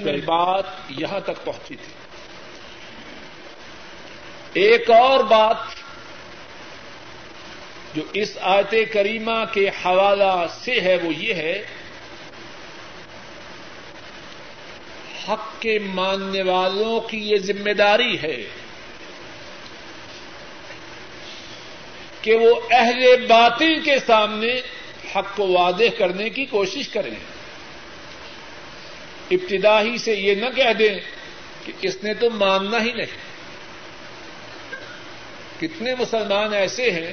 میں بات یہاں تک پہنچی تھی۔ ایک اور بات جو اس آیت کریمہ کے حوالہ سے ہے وہ یہ ہے، حق کے ماننے والوں کی یہ ذمہ داری ہے کہ وہ اہل باطل کے سامنے حق کو واضح کرنے کی کوشش کریں۔ ابتدا ہی سے یہ نہ کہہ دیں کہ اس نے تو ماننا ہی نہیں۔ کتنے مسلمان ایسے ہیں،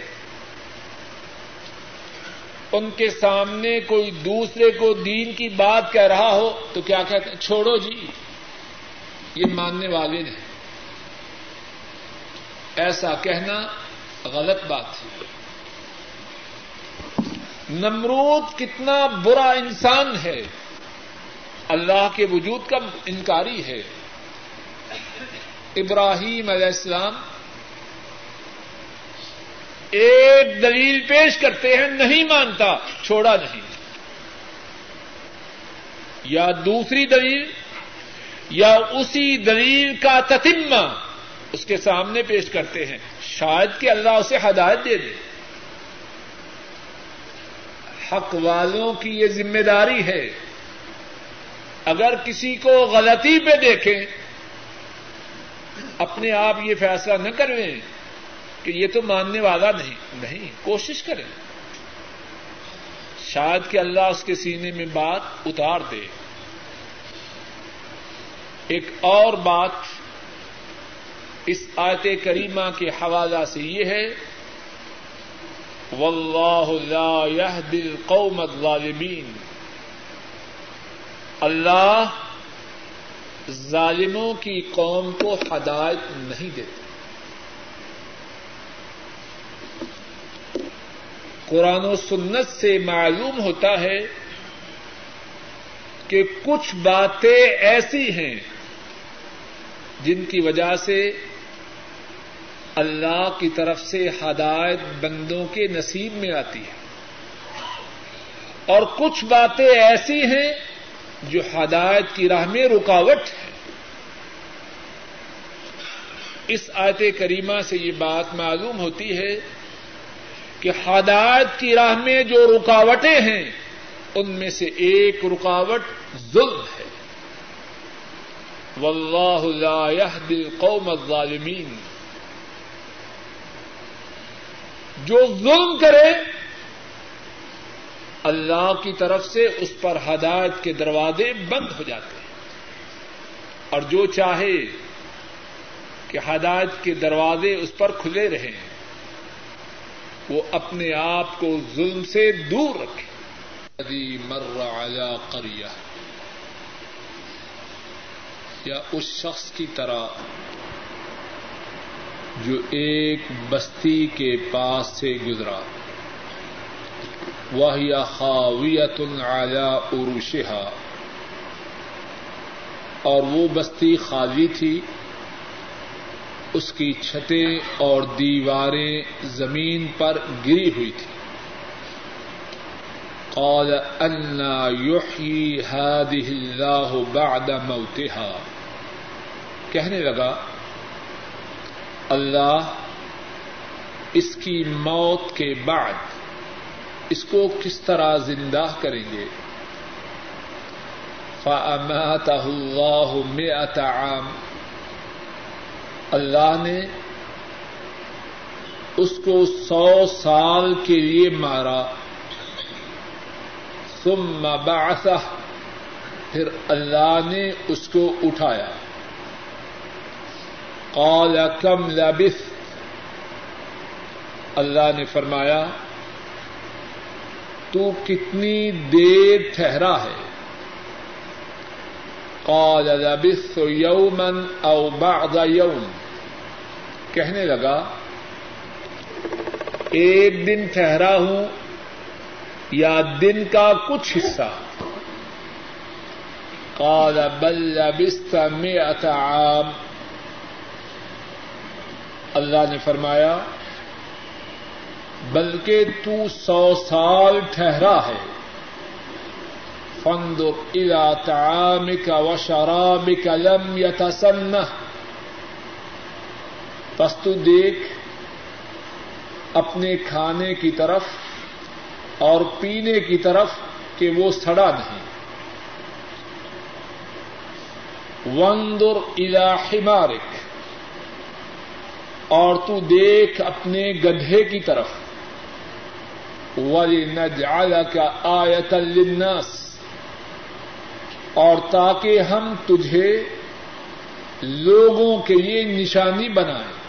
ان کے سامنے کوئی دوسرے کو دین کی بات کہہ رہا ہو تو کیا کہتے ہیں؟ چھوڑو جی یہ ماننے والے نہیں ایسا کہنا غلط بات ہے۔ نمرود کتنا برا انسان ہے۔ اللہ کے وجود کا انکاری ہے۔ ابراہیم علیہ السلام ایک دلیل پیش کرتے ہیں، نہیں مانتا، چھوڑا نہیں۔ یا دوسری دلیل، یا اسی دلیل کا تتمہ اس کے سامنے پیش کرتے ہیں۔ شاید کہ اللہ اسے ہدایت دے دے۔ حق والوں کی یہ ذمہ داری ہے۔ اگر کسی کو غلطی پہ دیکھیں، اپنے آپ یہ فیصلہ نہ کریں کہ یہ تو ماننے والا نہیں نہیں، کوشش کریں۔ شاید کہ اللہ اس کے سینے میں بات اتار دے۔ ایک اور بات اس آیت کریمہ کے حوالہ سے یہ ہے واللہ لا يهدي القوم الظالمین اللہ ظالموں کی قوم کو ہدایت نہیں دیتے قرآن و سنت سے معلوم ہوتا ہے کہ کچھ باتیں ایسی ہیں جن کی وجہ سے اللہ کی طرف سے ہدایت بندوں کے نصیب میں آتی ہے۔ اور کچھ باتیں ایسی ہیں جو ہدایت کی راہ میں رکاوٹ ہے۔ اس آیت کریمہ سے یہ بات معلوم ہوتی ہے کہ ہدایت کی راہ میں جو رکاوٹیں ہیں، ان میں سے ایک رکاوٹ ظلم ہے۔ واللہ لا يهدي القوم الظالمین۔ جو ظلم کرے اللہ کی طرف سے اس پر ہدایت کے دروازے بند ہو جاتے ہیں۔ اور جو چاہے کہ ہدایت کے دروازے اس پر کھلے رہیں، وہ اپنے آپ کو ظلم سے دور رکھے۔ مر على قریہ۔ یا اس شخص کی طرح جو ایک بستی کے پاس سے گزرا۔ وہ خاویت على عروشها اور وہ بستی خالی تھی، اس کی چھتیں اور دیواریں زمین پر گری ہوئی تھی قال ان يحيي هذه الله بعد موتها۔ کہنے لگا، اللہ اس کی موت کے بعد اس کو کس طرح زندہ کریں گے؟ فَأَمَاتَهُ اللَّهُ مِئَةَ عَامٍ۔ اللہ نے اس کو سو سال کے لیے مارا۔ ثم بعثہ پھر اللہ نے اس کو اٹھایا۔ قال کم لبث اللہ نے فرمایا تو کتنی دیر ٹھہرا ہے۔ قال لبثت یوما او بعض یوم۔ کہنے لگا، ایک دن ٹھہرا ہوں یا دن کا کچھ حصہ؟ قال بل لبثت مئة عام۔ اللہ نے فرمایا بلکہ تو سو سال ٹھہرا ہے۔ فانظر الى طعامك وشرابك لم يتسنه پس تو دیکھ اپنے کھانے کی طرف اور پینے کی طرف کہ وہ سڑا نہیں۔ وندر الا حمارک۔ اور تو دیکھ اپنے گدھے کی طرف۔ ولی نجعل کا آیت اور تاکہ ہم تجھے لوگوں کے لیے نشانی بنائیں۔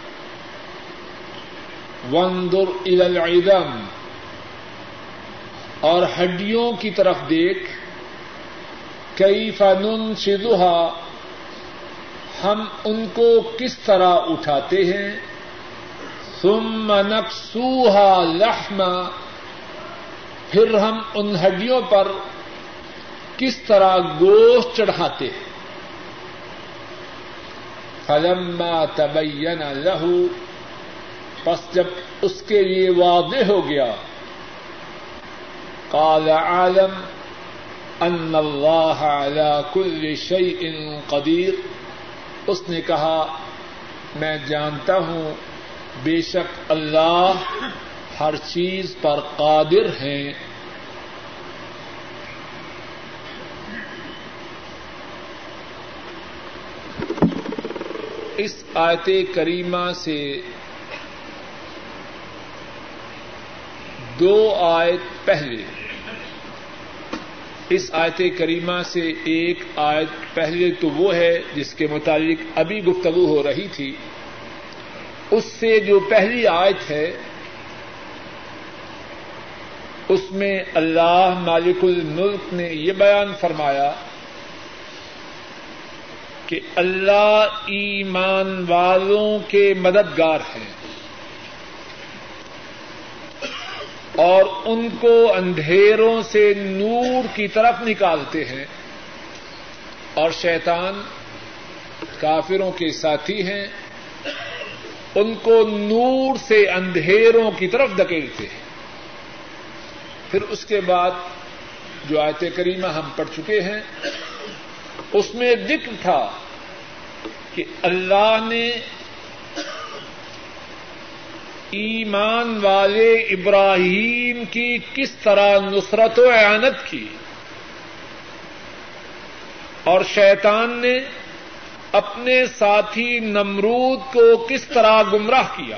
وندر العدم اور ہڈیوں کی طرف دیکھ کئی فنون ہم ان کو کس طرح اٹھاتے ہیں؟ ثم نقصوہا لحما پھر ہم ان ہڈیوں پر کس طرح گوشت چڑھاتے ہیں؟ فلما تبین لہو، پس جب اس کے لیے واضح ہو گیا، قال عالم ان اللہ على كل شيء قدیر۔ اس نے کہا، میں جانتا ہوں، بے شک اللہ ہر چیز پر قادر ہیں۔ اس آیت کریمہ سے دو آیت پہلے۔ اس آیت کریمہ سے ایک آیت پہلے تو وہ ہے جس کے متعلق ابھی گفتگو ہو رہی تھی۔ اس سے جو پہلی آیت ہے اس میں اللہ مالک الملک نے یہ بیان فرمایا کہ اللہ ایمان والوں کے مددگار ہیں اور ان کو اندھیروں سے نور کی طرف نکالتے ہیں اور شیطان کافروں کے ساتھی ہیں، ان کو نور سے اندھیروں کی طرف دکیلتے ہیں۔ پھر اس کے بعد جو آیت کریمہ ہم پڑھ چکے ہیں، اس میں ذکر تھا کہ اللہ نے ایمان والے ابراہیم کی کس طرح نصرت و اعانت کی۔ اور شیطان نے اپنے ساتھی نمرود کو کس طرح گمراہ کیا۔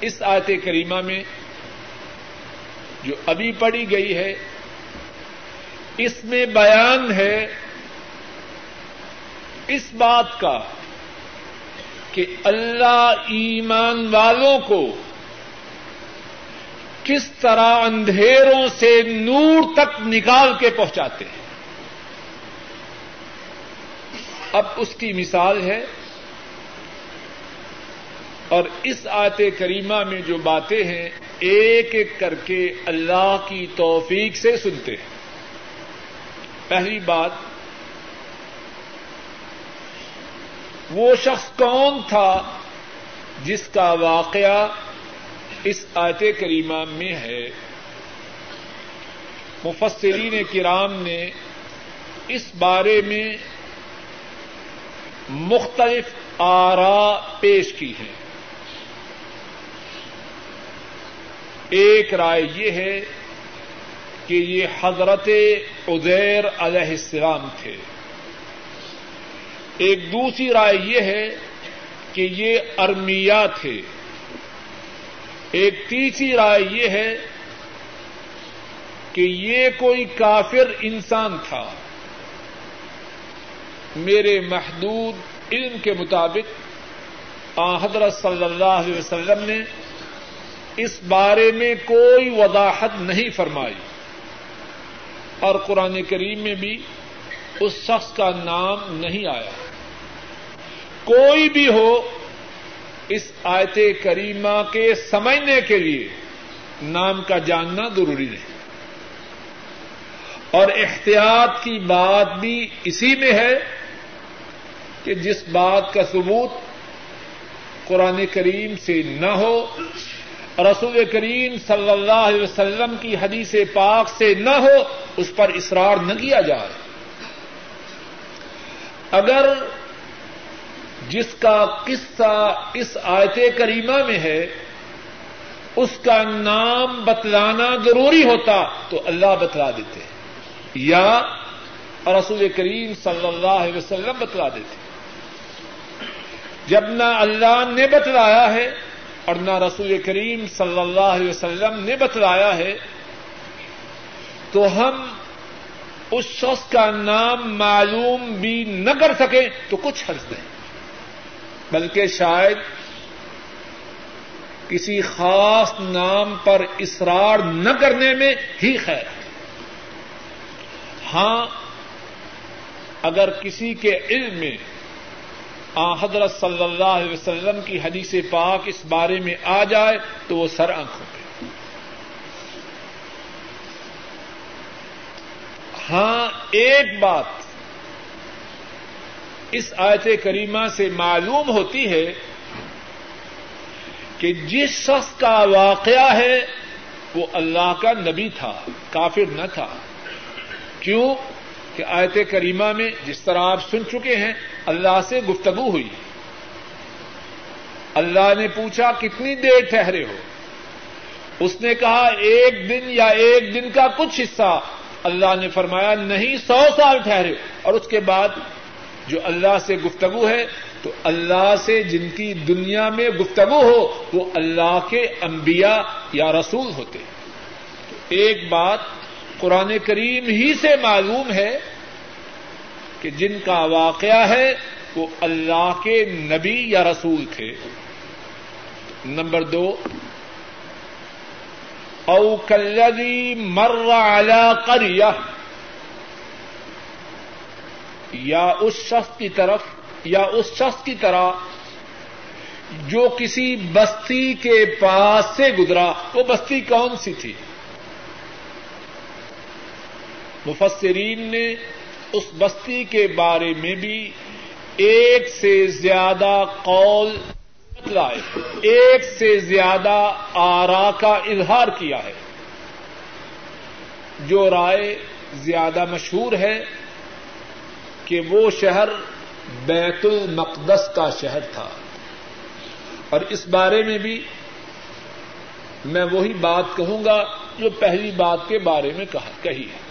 اس آیت کریمہ میں جو ابھی پڑھی گئی ہے، اس میں بیان ہے اس بات کا کہ اللہ ایمان والوں کو کس طرح اندھیروں سے نور تک نکال کے پہنچاتے ہیں۔ اب اس کی مثال ہے اور اس آیت کریمہ میں جو باتیں ہیں ایک ایک کر کے اللہ کی توفیق سے سنتے ہیں۔ پہلی بات، وہ شخص کون تھا جس کا واقعہ اس آیت کریمہ میں ہے؟ مفسرین کرام نے اس بارے میں مختلف آرا پیش کی ہیں۔ ایک رائے یہ ہے کہ یہ حضرت ازیر علیہ السلام تھے۔ ایک دوسری رائے یہ ہے کہ یہ ارمیا تھے۔ ایک تیسری رائے یہ ہے کہ یہ کوئی کافر انسان تھا۔ میرے محدود علم کے مطابق آ حضرت صلی اللہ علیہ وسلم نے اس بارے میں کوئی وضاحت نہیں فرمائی۔ اور قرآن کریم میں بھی اس شخص کا نام نہیں آیا۔ کوئی بھی ہو اس آیت کریمہ کے سمجھنے کے لیے نام کا جاننا ضروری نہیں۔ اور احتیاط کی بات بھی اسی میں ہے کہ جس بات کا ثبوت قرآن کریم سے نہ ہو رسول کریم صلی اللہ علیہ وسلم کی حدیث پاک سے نہ ہو، اس پر اصرار نہ کیا جائے۔ اگر جس کا قصہ اس آیت کریمہ میں ہے، اس کا نام بتلانا ضروری ہوتا تو اللہ بتلا دیتے، یا رسول کریم صلی اللہ علیہ وسلم بتلا دیتے۔ جب نہ اللہ نے بتلایا ہے اور نہ رسول کریم صلی اللہ علیہ وسلم نے بتلایا ہے، تو ہم اس شخص کا نام معلوم بھی نہ کر سکیں تو کچھ حرض نہیں۔ بلکہ شاید کسی خاص نام پر اصرار نہ کرنے میں ہی خیر۔ ہے ہاں اگر کسی کے علم میں آ، حضرت صلی اللہ علیہ وسلم کی حدیث پاک اس بارے میں آ جائے تو وہ سر آنکھوں پہ۔ ہاں ایک بات اس آیت کریمہ سے معلوم ہوتی ہے کہ جس شخص کا واقعہ ہے، وہ اللہ کا نبی تھا، کافر نہ تھا۔ کیوں؟ کہ آیت کریمہ میں جس طرح آپ سن چکے ہیں، اللہ سے گفتگو ہوئی۔ اللہ نے پوچھا، کتنی دیر ٹھہرے ہو؟ اس نے کہا، ایک دن یا ایک دن کا کچھ حصہ۔ اللہ نے فرمایا، نہیں، سو سال ٹھہرے۔ اور اس کے بعد جو اللہ سے گفتگو ہے، تو اللہ سے جن کی دنیا میں گفتگو ہو، وہ اللہ کے انبیاء یا رسول ہوتے۔ تو ایک بات قرآن کریم ہی سے معلوم ہے کہ جن کا واقعہ ہے وہ اللہ کے نبی یا رسول تھے۔ نمبر دو، او کلری مر قریہ، یا اس شخص کی طرف، یا اس شخص کی طرح جو کسی بستی کے پاس سے گزرا۔ وہ بستی کون سی تھی؟ مفسرین نے اس بستی کے بارے میں بھی ایک سے زیادہ قول لائے، ایک سے زیادہ آرا کا اظہار کیا ہے۔ جو رائے زیادہ مشہور ہے کہ وہ شہر بیت المقدس کا شہر تھا۔ اور اس بارے میں بھی میں وہی بات کہوں گا جو پہلی بات کے بارے میں کہی ہے۔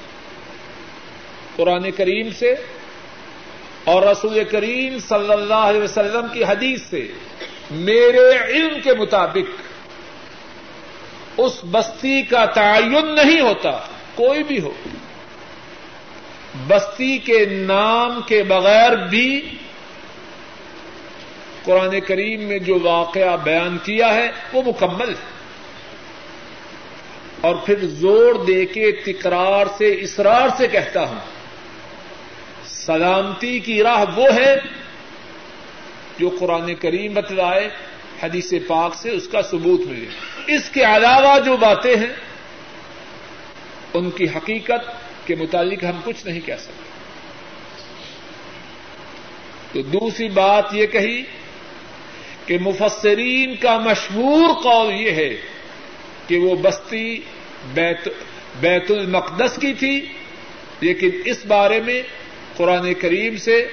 قرآن کریم سے اور رسول کریم صلی اللہ علیہ وسلم کی حدیث سے میرے علم کے مطابق اس بستی کا تعین نہیں ہوتا، کوئی بھی ہو۔ بستی کے نام کے بغیر بھی قرآن کریم میں جو واقعہ بیان کیا ہے، وہ مکمل ہے۔ اور پھر زور دے کے تکرار سے اسرار سے کہتا ہوں۔ سلامتی کی راہ وہ ہے جو قرآن کریم بتلائے، حدیث پاک سے اس کا ثبوت ملے۔ اس کے علاوہ جو باتیں ہیں، ان کی حقیقت کے متعلق ہم کچھ نہیں کہہ سکتے۔ تو دوسری بات یہ کہی کہ مفسرین کا مشہور قول یہ ہے کہ وہ بستی بیت بیت المقدس کی تھی، لیکن اس بارے میں قرآن کریم سے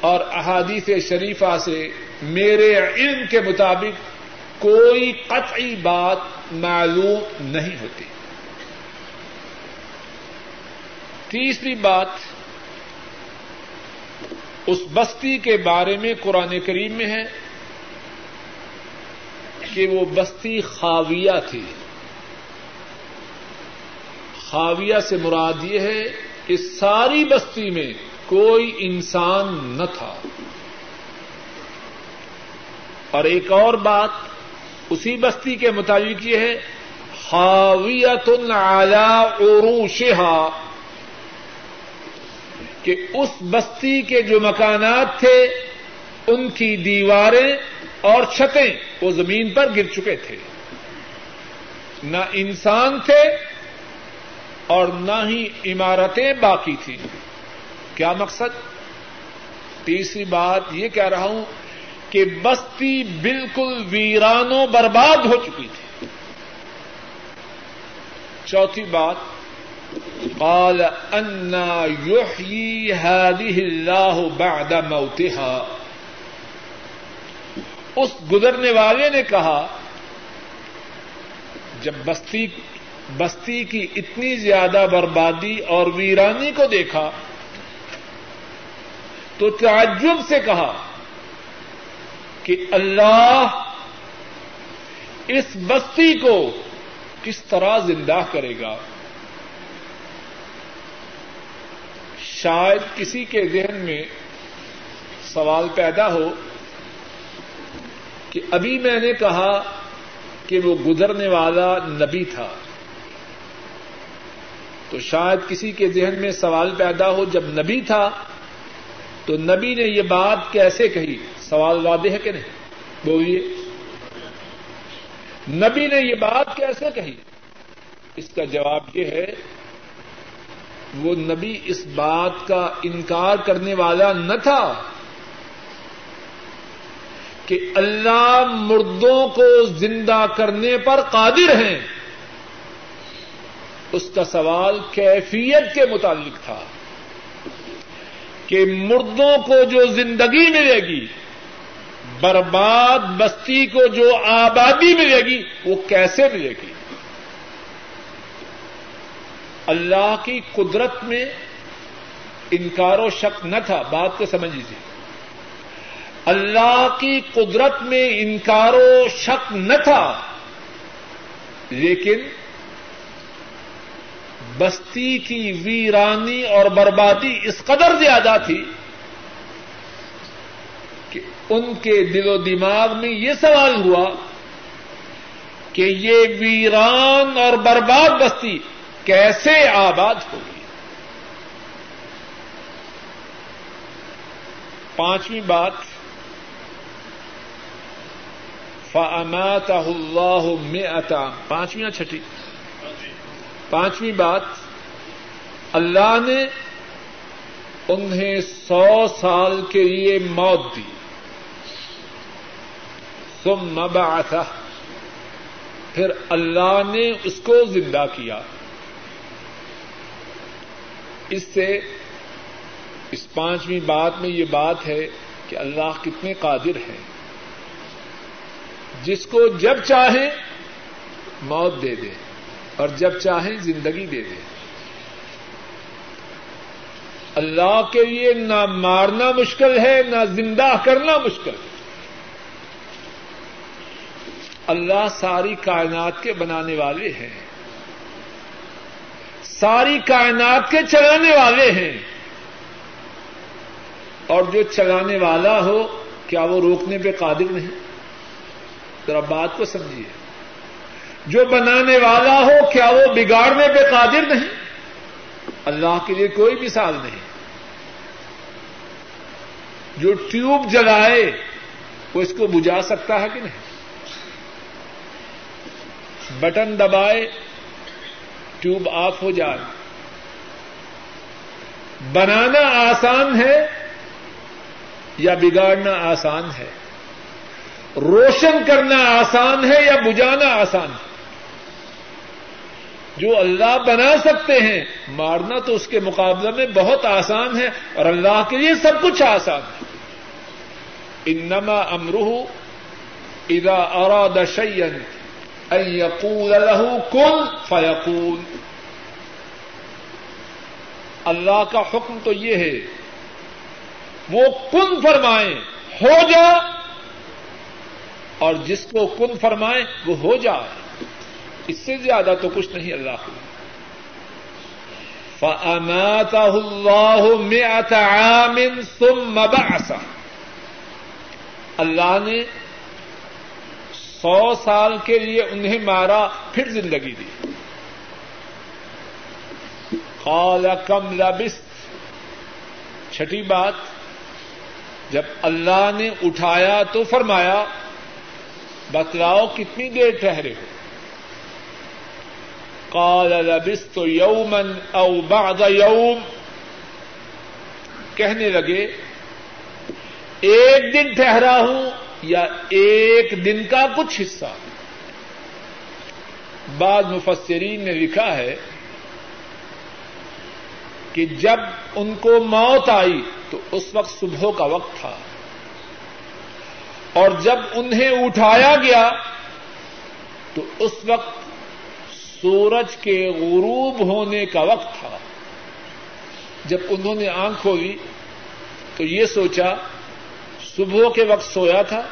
اور احادیث شریفہ سے میرے علم کے مطابق کوئی قطعی بات معلوم نہیں ہوتی۔ تیسری بات، اس بستی کے بارے میں قرآن کریم میں ہے کہ وہ بستی خاویہ تھی۔ خاویہ سے مراد یہ ہے کہ ساری بستی میں کوئی انسان نہ تھا۔ اور ایک اور بات اسی بستی کے مطابق یہ ہے حاویت عروشہا، کہ اس بستی کے جو مکانات تھے، ان کی دیواریں اور چھتیں وہ زمین پر گر چکے تھے۔ نہ انسان تھے اور نہ ہی عمارتیں باقی تھیں۔ کیا مقصد؟ تیسری بات یہ کہہ رہا ہوں کہ بستی بالکل ویرانوں برباد ہو چکی تھی۔ چوتھی بات، قال انا يحيي هذه الله بعد موتها اس گزرنے والے نے کہا، جب بستی بستی کی اتنی زیادہ بربادی اور ویرانی کو دیکھا تو تعجب سے کہا کہ اللہ اس بستی کو کس طرح زندہ کرے گا؟ شاید کسی کے ذہن میں سوال پیدا ہو کہ ابھی میں نے کہا کہ وہ گزرنے والا نبی تھا۔ تو شاید کسی کے ذہن میں سوال پیدا ہو جب نبی تھا تو نبی نے یہ بات کیسے کہی؟ سوال واضح ہے کہ نہیں؟ بولیے۔ نبی نے یہ بات کیسے کہی؟ اس کا جواب یہ ہے، وہ نبی اس بات کا انکار کرنے والا نہ تھا کہ اللہ مردوں کو زندہ کرنے پر قادر ہیں۔ اس کا سوال کیفیت کے متعلق تھا۔ کہ مردوں کو جو زندگی ملے گی، برباد بستی کو جو آبادی ملے گی، وہ کیسے ملے گی؟ اللہ کی قدرت میں انکار و شک نہ تھا، بات کو سمجھ لیجیے اللہ کی قدرت میں انکار و شک نہ تھا، لیکن بستی کی ویرانی اور بربادی اس قدر زیادہ تھی کہ ان کے دل و دماغ میں یہ سوال ہوا کہ یہ ویران اور برباد بستی کیسے آباد ہوگی پانچویں بات فامات اللہ میں اتا پانچویں چھٹی؟ پانچویں بات، اللہ نے انہیں سو سال کے لیے موت دی۔ ثم مبعثہ پھر اللہ نے اس کو زندہ کیا۔ اس سے اس پانچویں بات میں یہ بات ہے کہ اللہ کتنے قادر ہیں۔ جس کو جب چاہیں موت دے دے اور جب چاہیں زندگی دے دے اللہ کے لیے نہ مارنا مشکل ہے، نہ زندہ کرنا مشکل۔ ہے اللہ ساری کائنات کے بنانے والے ہیں۔ ساری کائنات کے چلانے والے ہیں۔ اور جو چلانے والا ہو، کیا وہ روکنے پہ قادر نہیں؟ ذرا بات کو سمجھیے۔ جو بنانے والا ہو، کیا وہ بگاڑنے پہ قادر نہیں؟ اللہ کے لیے کوئی مثال نہیں۔ جو ٹیوب جلائے، وہ اس کو بجھا سکتا ہے کہ نہیں؟ بٹن دبائے، ٹیوب آف ہو جائے۔ بنانا آسان ہے یا بگاڑنا آسان ہے؟ روشن کرنا آسان ہے یا بجانا آسان ہے؟ جو اللہ بنا سکتے ہیں۔ مارنا تو اس کے مقابلے میں بہت آسان ہے اور اللہ کے لیے سب کچھ آسان ہے۔ انما امروہ اذا اراد شيئا ان يقول له كن فيكون اللہ کا حکم تو یہ ہے، وہ کن فرمائیں ہو جا۔ اور جس کو کن فرمائے، وہ ہو جائے۔ اس سے زیادہ تو کچھ نہیں اللہ کو۔ فَأَمَاتَهُ اللَّهُ مِئَةَ عَامٍ اللہ نے سو سال کے لیے انہیں مارا، پھر زندگی دی۔ قال کم لبست چھٹی بات، جب اللہ نے اٹھایا تو فرمایا، بتلاؤ کتنی دیر ٹھہرے ہو؟ قال لبست یومن او بعد یوم کہنے لگے، ایک دن ٹھہرا ہوں یا ایک دن کا کچھ حصہ؟ بعض مفسرین نے لکھا ہے کہ جب ان کو موت آئی تو اس وقت صبح کا وقت تھا، اور جب انہیں اٹھایا گیا تو اس وقت سورج کے غروب ہونے کا وقت تھا۔ جب انہوں نے آنکھ کھولی تو یہ سوچا، صبح کے وقت سویا تھا۔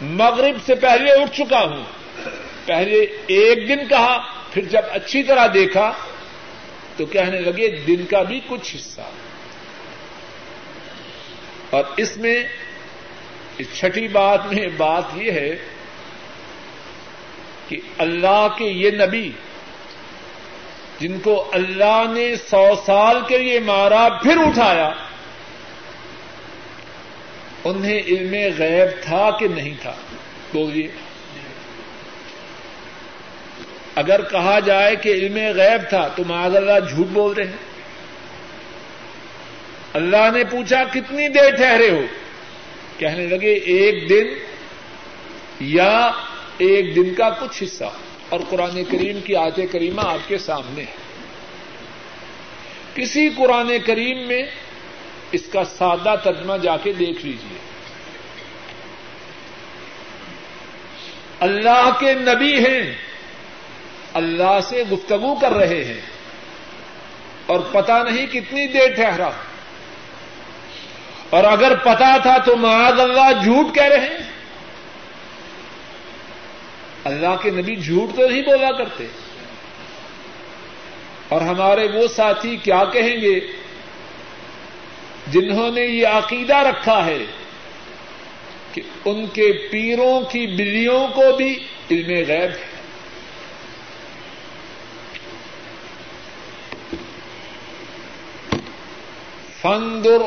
مغرب سے پہلے اٹھ چکا ہوں۔ پہلے ایک دن کہا، پھر جب اچھی طرح دیکھا تو کہنے لگے، دن کا بھی کچھ حصہ۔ اور اس میں، اس چھٹی بات میں بات یہ ہے کہ اللہ کے یہ نبی جن کو اللہ نے سو سال کے لیے مارا پھر اٹھایا، انہیں علم غیب تھا کہ نہیں تھا؟ بولیے۔ اگر کہا جائے کہ علم غیب تھا تو معذ اللہ جھوٹ بول رہے ہیں۔ اللہ نے پوچھا، کتنی دیر ٹھہرے ہو؟ کہنے لگے، ایک دن یا ایک دن کا کچھ حصہ اور قرآن کریم کی آیت کریمہ آپ کے سامنے ہے۔ کسی قرآن کریم میں اس کا سادہ ترجمہ جا کے دیکھ لیجیے اللہ کے نبی ہیں، اللہ سے گفتگو کر رہے ہیں۔ اور پتا نہیں کتنی دیر ٹھہرا۔ اور اگر پتا تھا تو معاذ اللہ جھوٹ کہہ رہے ہیں۔ اللہ کے نبی جھوٹ تو نہیں بولا کرتے اور ہمارے وہ ساتھی کیا کہیں گے جنہوں نے یہ عقیدہ رکھا ہے کہ ان کے پیروں کی بلیوں کو بھی علم غیب ہے۔ فندر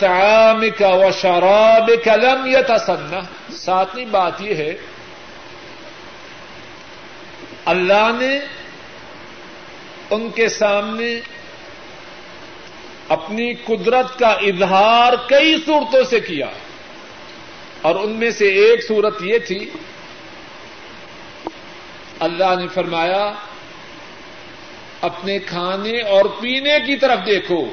تعام کا و شراب لم یتسنہ ساتویں بات یہ ہے اللہ نے ان کے سامنے اپنی قدرت کا اظہار کئی صورتوں سے کیا اور ان میں سے ایک صورت یہ تھی، اللہ نے فرمایا، اپنے کھانے اور پینے کی طرف دیکھو،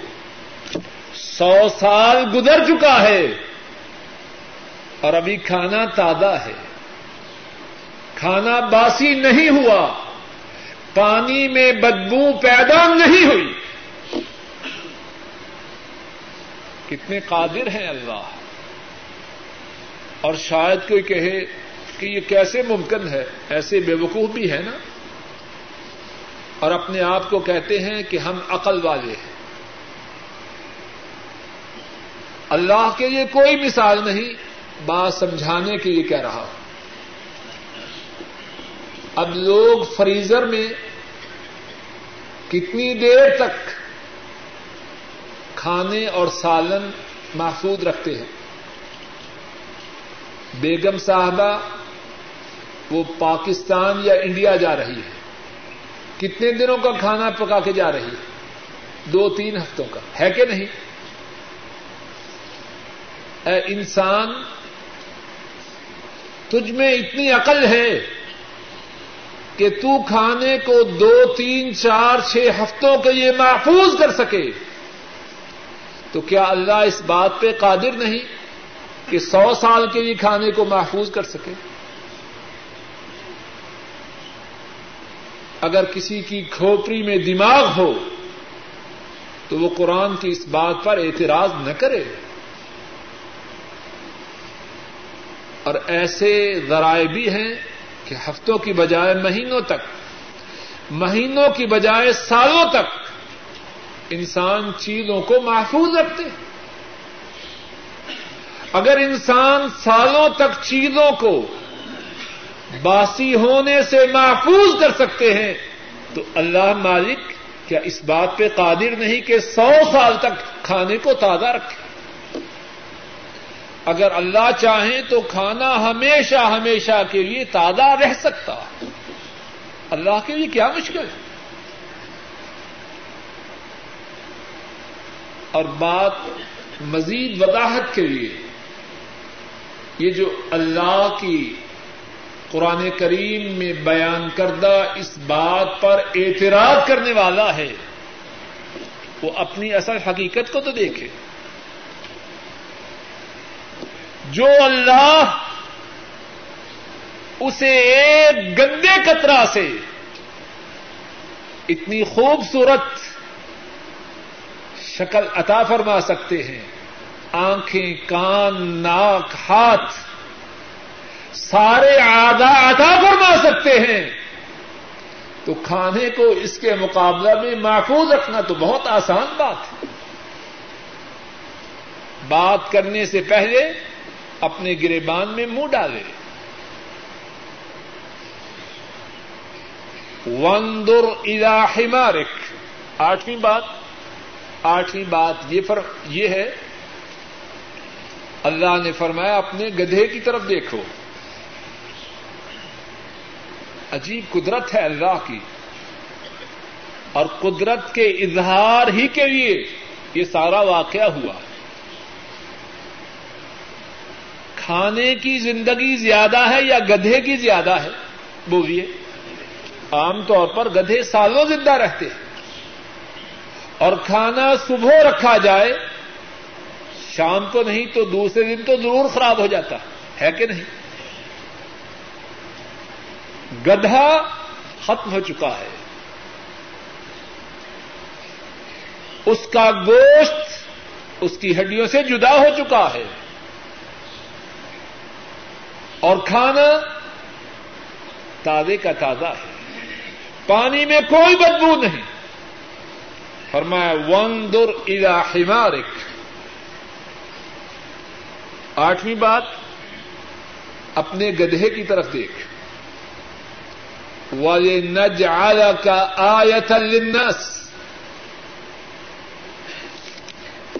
سو سال گزر چکا ہے اور ابھی کھانا تازہ ہے۔ کھانا باسی نہیں ہوا، پانی میں بدبو پیدا نہیں ہوئی۔ کتنے قادر ہیں اللہ۔ اور شاید کوئی کہے کہ یہ کیسے ممکن ہے، ایسے بے وقوف بھی ہے نا۔ اور اپنے آپ کو کہتے ہیں کہ ہم عقل والے ہیں۔ اللہ کے لیے کوئی مثال نہیں بات سمجھانے کے لیے کہہ رہا ہوں۔ اب لوگ فریزر میں کتنی دیر تک کھانے اور سالن محفوظ رکھتے ہیں۔ بیگم صاحبہ، وہ پاکستان یا انڈیا جا رہی ہے۔ کتنے دنوں کا کھانا پکا کے جا رہی ہے؟ دو تین ہفتوں کا۔ ہے کہ نہیں؟ اے انسان، تجھ میں اتنی عقل ہے کہ تو کھانے کو دو، تین، چار، چھ ہفتوں کے لیے محفوظ کر سکے۔ تو کیا اللہ اس بات پہ قادر نہیں کہ سو سال کے لیے کھانے کو محفوظ کر سکے؟ اگر کسی کی کھوپڑی میں دماغ ہو تو وہ قرآن کی اس بات پر اعتراض نہ کرے۔ اور ایسے ذرائع بھی ہیں کہ ہفتوں کی بجائے مہینوں تک، مہینوں کی بجائے سالوں تک انسان چیزوں کو محفوظ رکھتے اگر انسان سالوں تک چیزوں کو باسی ہونے سے محفوظ کر سکتے ہیں، تو اللہ مالک کیا اس بات پہ قادر نہیں کہ سو سال تک کھانے کو تازہ رکھے؟ اگر اللہ چاہیں تو کھانا ہمیشہ ہمیشہ کے لیے تازہ رہ سکتا اللہ کے لیے کیا مشکل ہے؟ اور بات مزید وضاحت کے لیے، یہ جو اللہ کی قرآن کریم میں بیان کردہ اس بات پر اعتراض کرنے والا ہے، وہ اپنی اصل حقیقت کو تو دیکھے۔ جو اللہ اسے ایک گندے کترا سے اتنی خوبصورت شکل عطا فرما سکتے ہیں، آنکھیں، کان، ناک، ہاتھ، سارے آدھا عطا فرما سکتے ہیں۔ تو کھانے کو اس کے مقابلہ میں محفوظ رکھنا تو بہت آسان بات ہے۔ بات کرنے سے پہلے اپنے گریبان میں منہ ڈالے۔ وندر ادا مارک آٹھویں بات۔ آٹھویں بات یہ فرق یہ ہے۔ اللہ نے فرمایا، اپنے گدھے کی طرف دیکھو۔ عجیب قدرت ہے اللہ کی۔ اور قدرت کے اظہار ہی کے لیے یہ سارا واقعہ ہوا۔ کھانے کی زندگی زیادہ ہے یا گدھے کی زیادہ ہے؟ بولیے۔ عام طور پر گدھے سالوں زندہ رہتے ہیں۔ اور کھانا صبح رکھا جائے، شام کو نہیں تو دوسرے دن تو ضرور خراب ہو جاتا ہے کہ نہیں؟ گدھا ختم ہو چکا ہے۔ اس کا گوشت اس کی ہڈیوں سے جدا ہو چکا ہے۔ اور کھانا تازے کا تازہ ہے۔ پانی میں کوئی بدبو نہیں۔ فرمایا ون در الا ہمارک آٹھویں بات، اپنے گدھے کی طرف دیکھ۔ والے نج کا آیت النس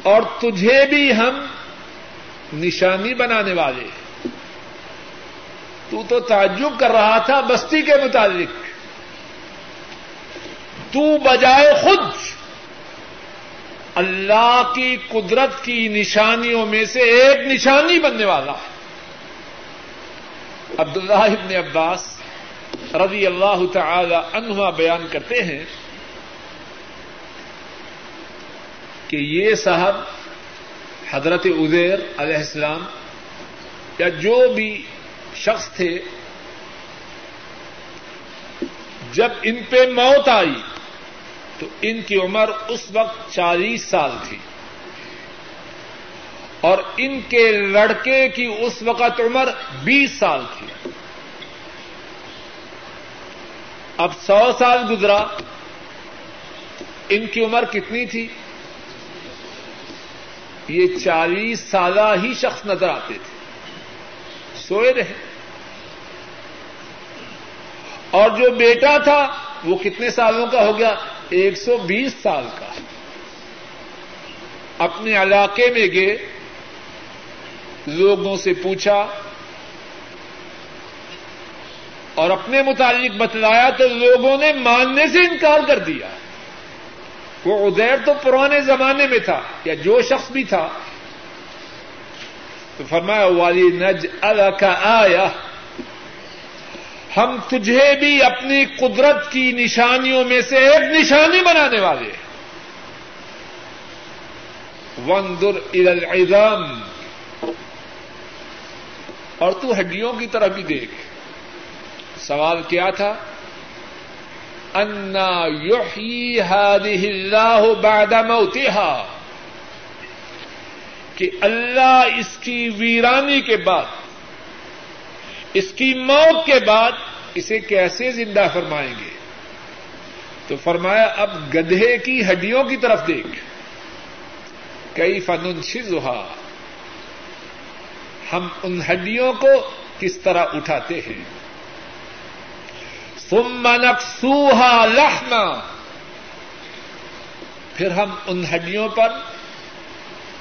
اور تجھے بھی ہم نشانی بنانے والے ہیں۔ تو تو تعجب کر رہا تھا بستی کے متعلق۔ تو بجائے خود اللہ کی قدرت کی نشانیوں میں سے ایک نشانی بننے والا۔ ہے عبد اللہ ابن عباس رضی اللہ تعالی عنہ بیان کرتے ہیں کہ یہ صاحب حضرت ادیر علیہ السلام یا جو بھی شخص تھے، جب ان پہ موت آئی، تو ان کی عمر اس وقت چالیس سال تھی۔ اور ان کے لڑکے کی اس وقت عمر بیس سال تھی۔ اب سو سال گزرا، ان کی عمر کتنی تھی؟ یہ چالیس سالہ ہی شخص نظر آتے تھے۔ سوئے رہے۔ اور جو بیٹا تھا، وہ کتنے سالوں کا ہو گیا؟ ایک سو بیس سال کا۔ اپنے علاقے میں گئے، لوگوں سے پوچھا، اور اپنے متعلق بتلایا تو لوگوں نے ماننے سے انکار کر دیا۔ وہ ادیر تو پرانے زمانے میں تھا، یا جو شخص بھی تھا تو فرمایا، والی نج کا آیا ہم تجھے بھی اپنی قدرت کی نشانیوں میں سے ایک نشانی بنانے والے وندر العظام۔ اور تو ہڈیوں کی طرف بھی دیکھ۔ سوال کیا تھا؟ انا یحیی هذه اللہ بعد موتها کہ اللہ اس کی ویرانی کے بعد، اس کی موت کے بعد اسے کیسے زندہ فرمائیں گے؟ تو فرمایا، اب گدھے کی ہڈیوں کی طرف دیکھ۔ کئی فن شزہا ہم ان ہڈیوں کو کس طرح اٹھاتے ہیں؟ سوہا لہما پھر ہم ان ہڈیوں پر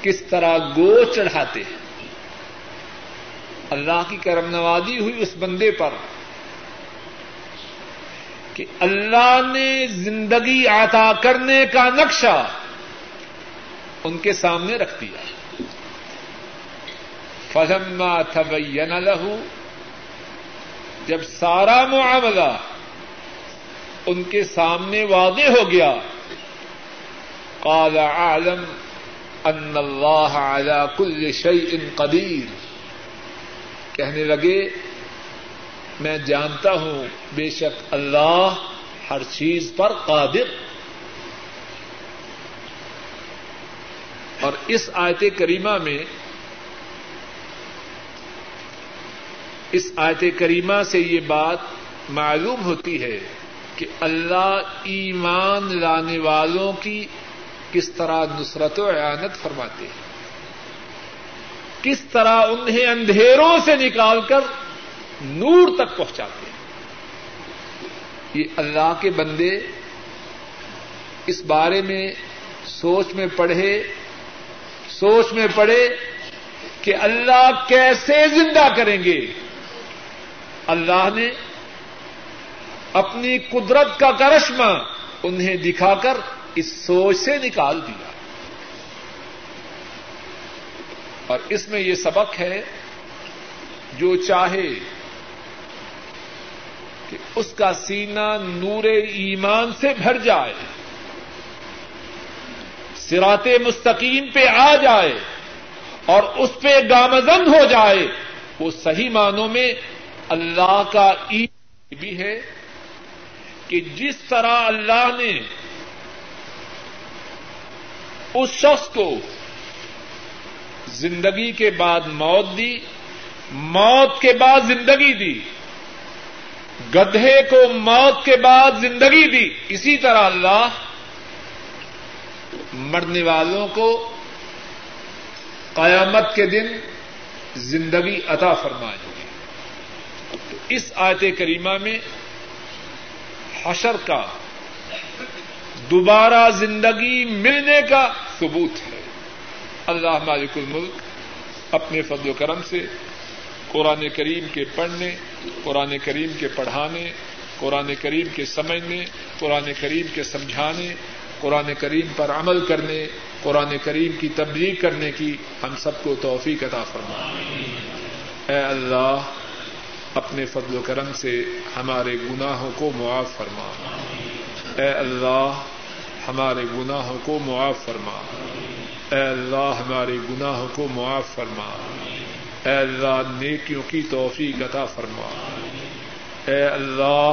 کس طرح گو چڑھاتے ہیں۔ اللہ کی کرم نوازی ہوئی اس بندے پر کہ اللہ نے زندگی عطا کرنے کا نقشہ ان کے سامنے رکھ دیا۔ فلما تبین له جب سارا معاملہ ان کے سامنے واضح ہو گیا، قال عالم ان اللہ على كل شيء قدیر کہنے لگے، میں جانتا ہوں، بے شک اللہ ہر چیز پر قادر۔ اور اس آیت کریمہ میں، اس آیت کریمہ سے یہ بات معلوم ہوتی ہے کہ اللہ ایمان لانے والوں کی کس طرح نصرت و اعانت فرماتے ہیں۔ کس طرح انہیں اندھیروں سے نکال کر نور تک پہنچاتے ہیں۔ یہ اللہ کے بندے اس بارے میں سوچ میں پڑھے، سوچ میں پڑے کہ اللہ کیسے زندہ کریں گے۔ اللہ نے اپنی قدرت کا کرشمہ انہیں دکھا کر اس سوچ سے نکال دیا۔ اور اس میں یہ سبق ہے، جو چاہے کہ اس کا سینہ نور ایمان سے بھر جائے سرات مستقیم پہ آ جائے اور اس پہ گامزن ہو جائے، وہ صحیح معنوں میں اللہ کا عید بھی ہے کہ جس طرح اللہ نے اس شخص کو زندگی کے بعد موت دی، موت کے بعد زندگی دی، گدھے کو موت کے بعد زندگی دی۔ اسی طرح اللہ مرنے والوں کو قیامت کے دن زندگی عطا فرمائیں گے اس آیت کریمہ میں حشر کا دوبارہ زندگی ملنے کا ثبوت ہے۔ اللہ مالک الملک اپنے فضل و کرم سے قرآن کریم کے پڑھنے، قرآن کریم کے پڑھانے، قرآن کریم کے سمجھنے، قرآن کریم کے سمجھانے، قرآن کریم پر عمل کرنے، قرآن کریم کی تبلیغ کرنے کی ہم سب کو توفیق عطا فرما۔ اے اللہ، اپنے فضل و کرم سے ہمارے گناہوں کو معاف فرما۔ اے اللہ ہمارے گناہوں کو معاف فرما۔ اے اللہ، ہمارے گناہوں کو معاف فرما۔ اے اللہ، نیکیوں کی توفیق عطا فرما۔ اے اللہ،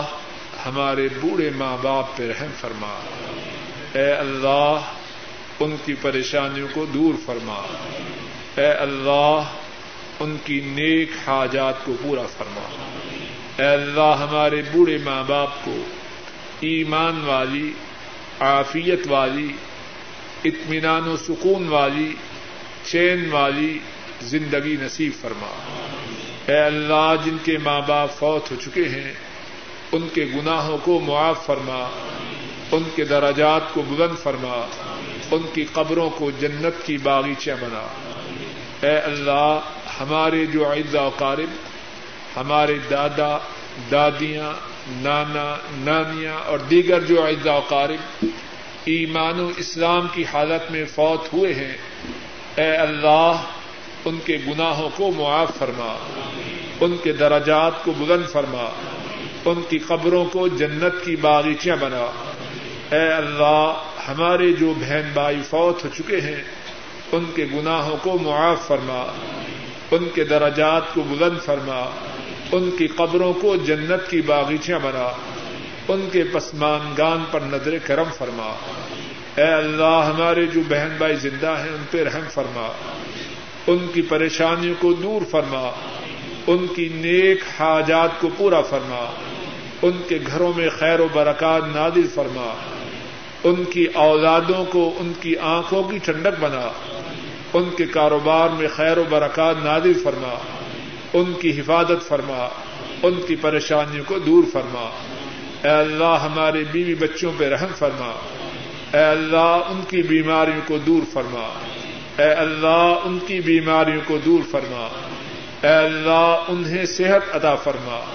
ہمارے بوڑھے ماں باپ پہ رحم فرما۔ اے اللہ، ان کی پریشانیوں کو دور فرما۔ اے اللہ، ان کی نیک حاجات کو پورا فرما۔ اے اللہ، ہمارے بوڑھے ماں باپ کو ایمان والی عافیت والی، اطمینان و سکون والی، چین والی زندگی نصیب فرما۔ اے اللہ، جن کے ماں باپ فوت ہو چکے ہیں، ان کے گناہوں کو معاف فرما، ان کے دراجات کو بلند فرما، ان کی قبروں کو جنت کی باغیچہ بنا۔ اے اللہ، ہمارے جو و قارب، ہمارے دادا، دادیاں نانا، نانیاں اور دیگر جو و قارب ایمان و اسلام کی حالت میں فوت ہوئے ہیں، اے اللہ، ان کے گناہوں کو معاف فرما، ان کے درجات کو بلند فرما، ان کی قبروں کو جنت کی باغیچیاں بنا۔ اے اللہ، ہمارے جو بہن بھائی فوت ہو چکے ہیں، ان کے گناہوں کو معاف فرما، ان کے درجات کو بلند فرما۔ ان کی قبروں کو جنت کی باغیچیاں بنا، ان کے پسمانگان پر نظر کرم فرما۔ اے اللہ، ہمارے جو بہن بھائی زندہ ہیں، ان پہ رحم فرما۔ ان کی پریشانیوں کو دور فرما۔ ان کی نیک حاجات کو پورا فرما۔ ان کے گھروں میں خیر و برکات نادل فرما۔ ان کی اولادوں کو ان کی آنکھوں کی ٹھنڈک بنا۔ ان کے کاروبار میں خیر و برکات نادل فرما۔ ان کی حفاظت فرما، ان کی پریشانیوں کو دور فرما۔ اے اللہ، ہمارے بیوی بچوں پہ رحم فرما۔ اے اللہ، ان کی بیماریوں کو دور فرما۔ اے اللہ، ان کی بیماریوں کو دور فرما۔ اے اللہ، انہیں صحت ادا فرما۔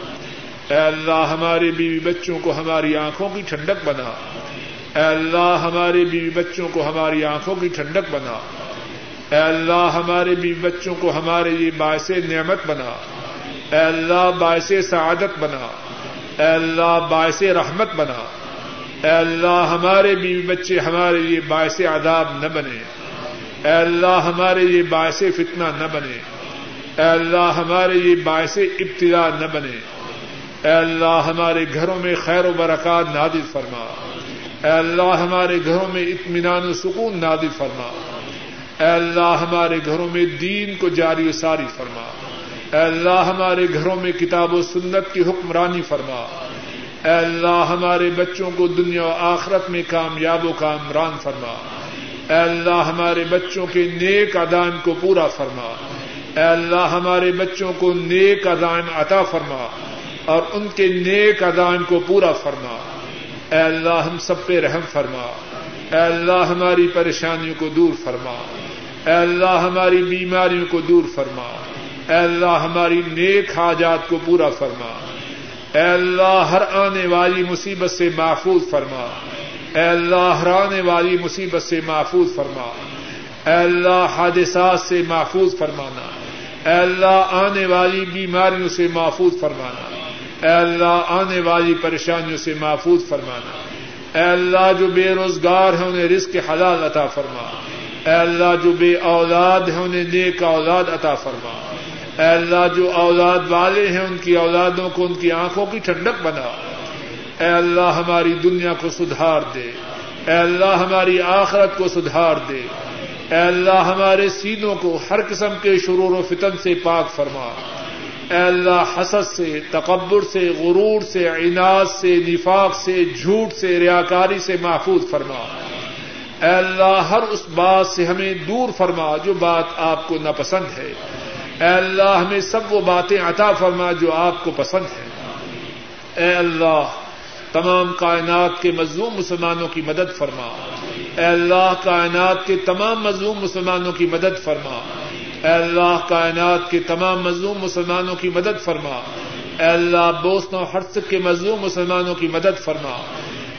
اے اللہ، ہمارے بیوی بچوں کو ہماری آنکھوں کی ٹھنڈک بنا۔ اے اللہ، ہمارے بیوی بچوں کو ہماری آنکھوں کی ٹھنڈک بنا۔ اے اللہ ہمارے بیوی بچوں کو ہمارے لیے باعث نعمت بنا۔ اے اللہ باعث سعادت بنا۔ اے اللہ باعث رحمت بنا۔ اے اللہ ہمارے بیوی بچے ہمارے لیے باعث عذاب نہ بنے۔ اے اللہ ہمارے لیے باعث فتنہ نہ بنے۔ اے اللہ ہمارے لیے باعث ابتدا نہ بنے۔ اے اللہ ہمارے گھروں میں خیر و برکات نادل فرما۔ اے اللہ ہمارے گھروں میں اطمینان و سکون نادل فرما۔ اے اللہ ہمارے گھروں میں دین کو جاری و ساری فرما۔ اے اللہ ہمارے گھروں میں کتاب و سنت کی حکمرانی فرما۔ اے اللہ ہمارے بچوں کو دنیا و آخرت میں کامیاب و کامران فرما۔ اے اللہ ہمارے بچوں کے نیک ادائم کو پورا فرما۔ اے اللہ ہمارے بچوں کو نیک ادائم عطا فرما اور ان کے نیک ادائم کو پورا فرما۔ اے اللہ ہم سب پہ رحم فرما۔ اے اللہ ہماری پریشانیوں کو دور فرما۔ اے اللہ ہماری بیماریوں کو دور فرما۔ اے اللہ ہماری نیک حاجات کو پورا فرما۔ اے اللہ ہر آنے والی مصیبت سے محفوظ فرما۔ اے اللہ ہر آنے والی مصیبت سے محفوظ فرما۔ اے اللہ حادثات سے محفوظ فرمانا۔ اے اللہ آنے والی بیماریوں سے محفوظ فرمانا۔ اے اللہ آنے والی پریشانیوں سے محفوظ فرمانا۔ اے اللہ جو بے روزگار ہیں انہیں رزق حلال عطا فرما۔ اے اللہ جو بے اولاد ہیں، انہیں نیک اولاد عطا فرما۔ اے اللہ جو اولاد والے ہیں، ان کی اولادوں کو ان کی آنکھوں کی ٹھنڈک بنا۔ اے اللہ ہماری دنیا کو سدھار دے۔ اے اللہ ہماری آخرت کو سدھار دے۔ اے اللہ ہمارے سینوں کو ہر قسم کے شرور و فتن سے پاک فرما۔ اے اللہ حسد سے، تکبر سے، غرور سے، عناد سے، نفاق سے، جھوٹ سے ریاکاری سے محفوظ فرما۔ اے اللہ، ہر اس بات سے ہمیں دور فرما جو بات آپ کو ناپسند ہے۔ اے اللہ، ہمیں سب وہ باتیں عطا فرما جو آپ کو پسند ہیں۔ اے اللہ، تمام کائنات کے مظلوم مسلمانوں کی مدد فرما۔ اے اللہ، کائنات کے تمام مظلوم مسلمانوں کی مدد فرما۔ اے اللہ، کائنات کے تمام مظلوم مسلمانوں کی مدد فرما۔ اے اللہ بوسن و حرسک کے مظلوم مسلمانوں کی مدد فرما۔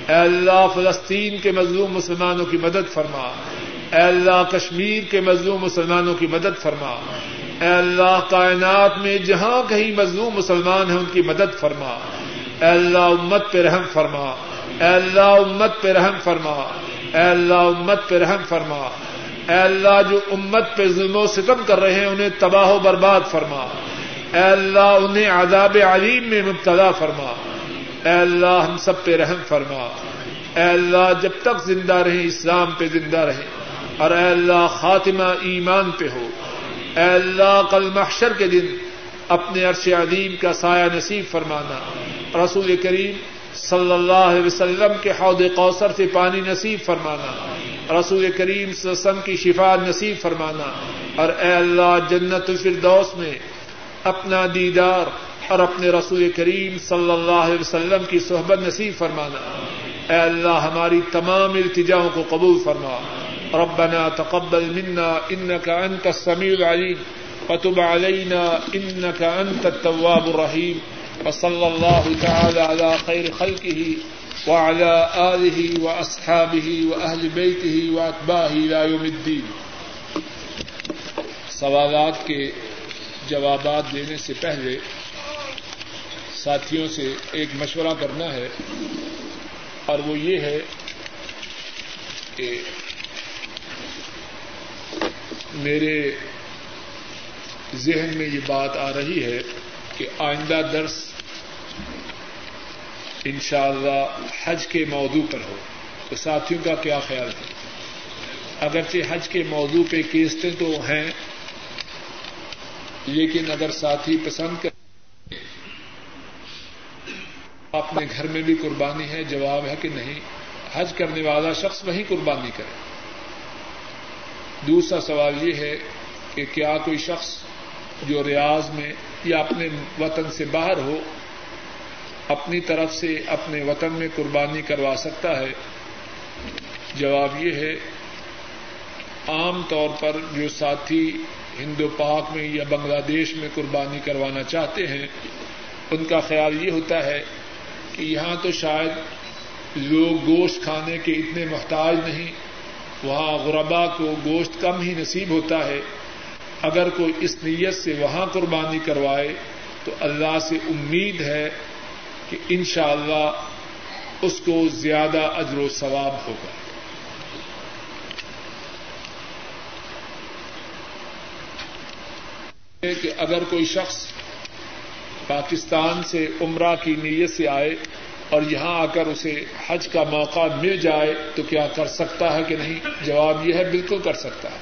اے اللہ فلسطین کے مظلوم مسلمانوں کی مدد فرما۔ اے اللہ کشمیر کے مظلوم مسلمانوں کی مدد فرما۔ اے اللہ کائنات میں جہاں کہیں مظلوم مسلمان ہیں ان کی مدد فرما۔ اے اللہ امت پہ رحم فرما۔ اے اللہ امت پہ رحم فرما۔ اے اللہ امت پہ رحم فرما۔ اے اللہ جو امت پہ ظلم و ستم کر رہے ہیں انہیں تباہ و برباد فرما۔ اے اللہ انہیں عذاب علیم میں مبتلا فرما۔ اے اللہ ہم سب پہ رحم فرما۔ اے اللہ جب تک زندہ رہیں، اسلام پہ زندہ رہیں۔ اور اے اللہ خاتمہ ایمان پہ ہو۔ اے اللہ کل محشر کے دن اپنے عرش عظیم کا سایہ نصیب فرمانا۔ رسول کریم صلی اللہ علیہ وسلم کے حوض کوثر سے پانی نصیب فرمانا۔ رسول کریم صلی اللہ علیہ وسلم کی شفا نصیب فرمانا۔ اور اے اللہ جنت الفردوس میں اپنا دیدار اور اپنے رسول کریم صلی اللہ علیہ وسلم کی صحبت نصیب فرمانا۔ اے اللہ، ہماری تمام التجاؤں کو قبول فرما۔ ربنا تقبل منا انك انت السميع العليم وتب علينا انك انت التواب الرحيم وصلى الله تعالى على خير خلقه وعلى آله وأصحابه وأهل بيته وأتباعه إلى يوم الدين سوالات کے جوابات دینے سے پہلے ساتھیوں سے ایک مشورہ کرنا ہے اور وہ یہ ہے کہ میرے ذہن میں یہ بات آ رہی ہے کہ آئندہ درس انشاءاللہ حج کے موضوع پر ہو۔ تو ساتھیوں کا کیا خیال ہے؟ اگرچہ حج کے موضوع پہ کیسٹیں تو ہیں، لیکن اگر ساتھی پسند کر اپنے گھر میں بھی قربانی ہے، جواب ہے کہ نہیں۔ حج کرنے والا شخص وہیں قربانی کرے۔ دوسرا سوال یہ ہے کہ کیا کوئی شخص جو ریاض میں یا اپنے وطن سے باہر ہو، اپنی طرف سے اپنے وطن میں قربانی کروا سکتا ہے؟ جواب یہ ہے، عام طور پر جو ساتھی ہندو پاک میں یا بنگلہ دیش میں قربانی کروانا چاہتے ہیں، ان کا خیال یہ ہوتا ہے کہ یہاں تو شاید لوگ گوشت کھانے کے اتنے محتاج نہیں، وہاں غربا کو گوشت کم ہی نصیب ہوتا ہے۔ اگر کوئی اس نیت سے وہاں قربانی کروائے تو اللہ سے امید ہے کہ انشاءاللہ اللہ اس کو زیادہ اجر و ثواب ہوگا۔ کہ اگر کوئی شخص پاکستان سے عمرہ کی نیت سے آئے اور یہاں آ کر اسے حج کا موقع مل جائے تو کیا کر سکتا ہے کہ نہیں؟ جواب یہ ہے بالکل کر سکتا ہے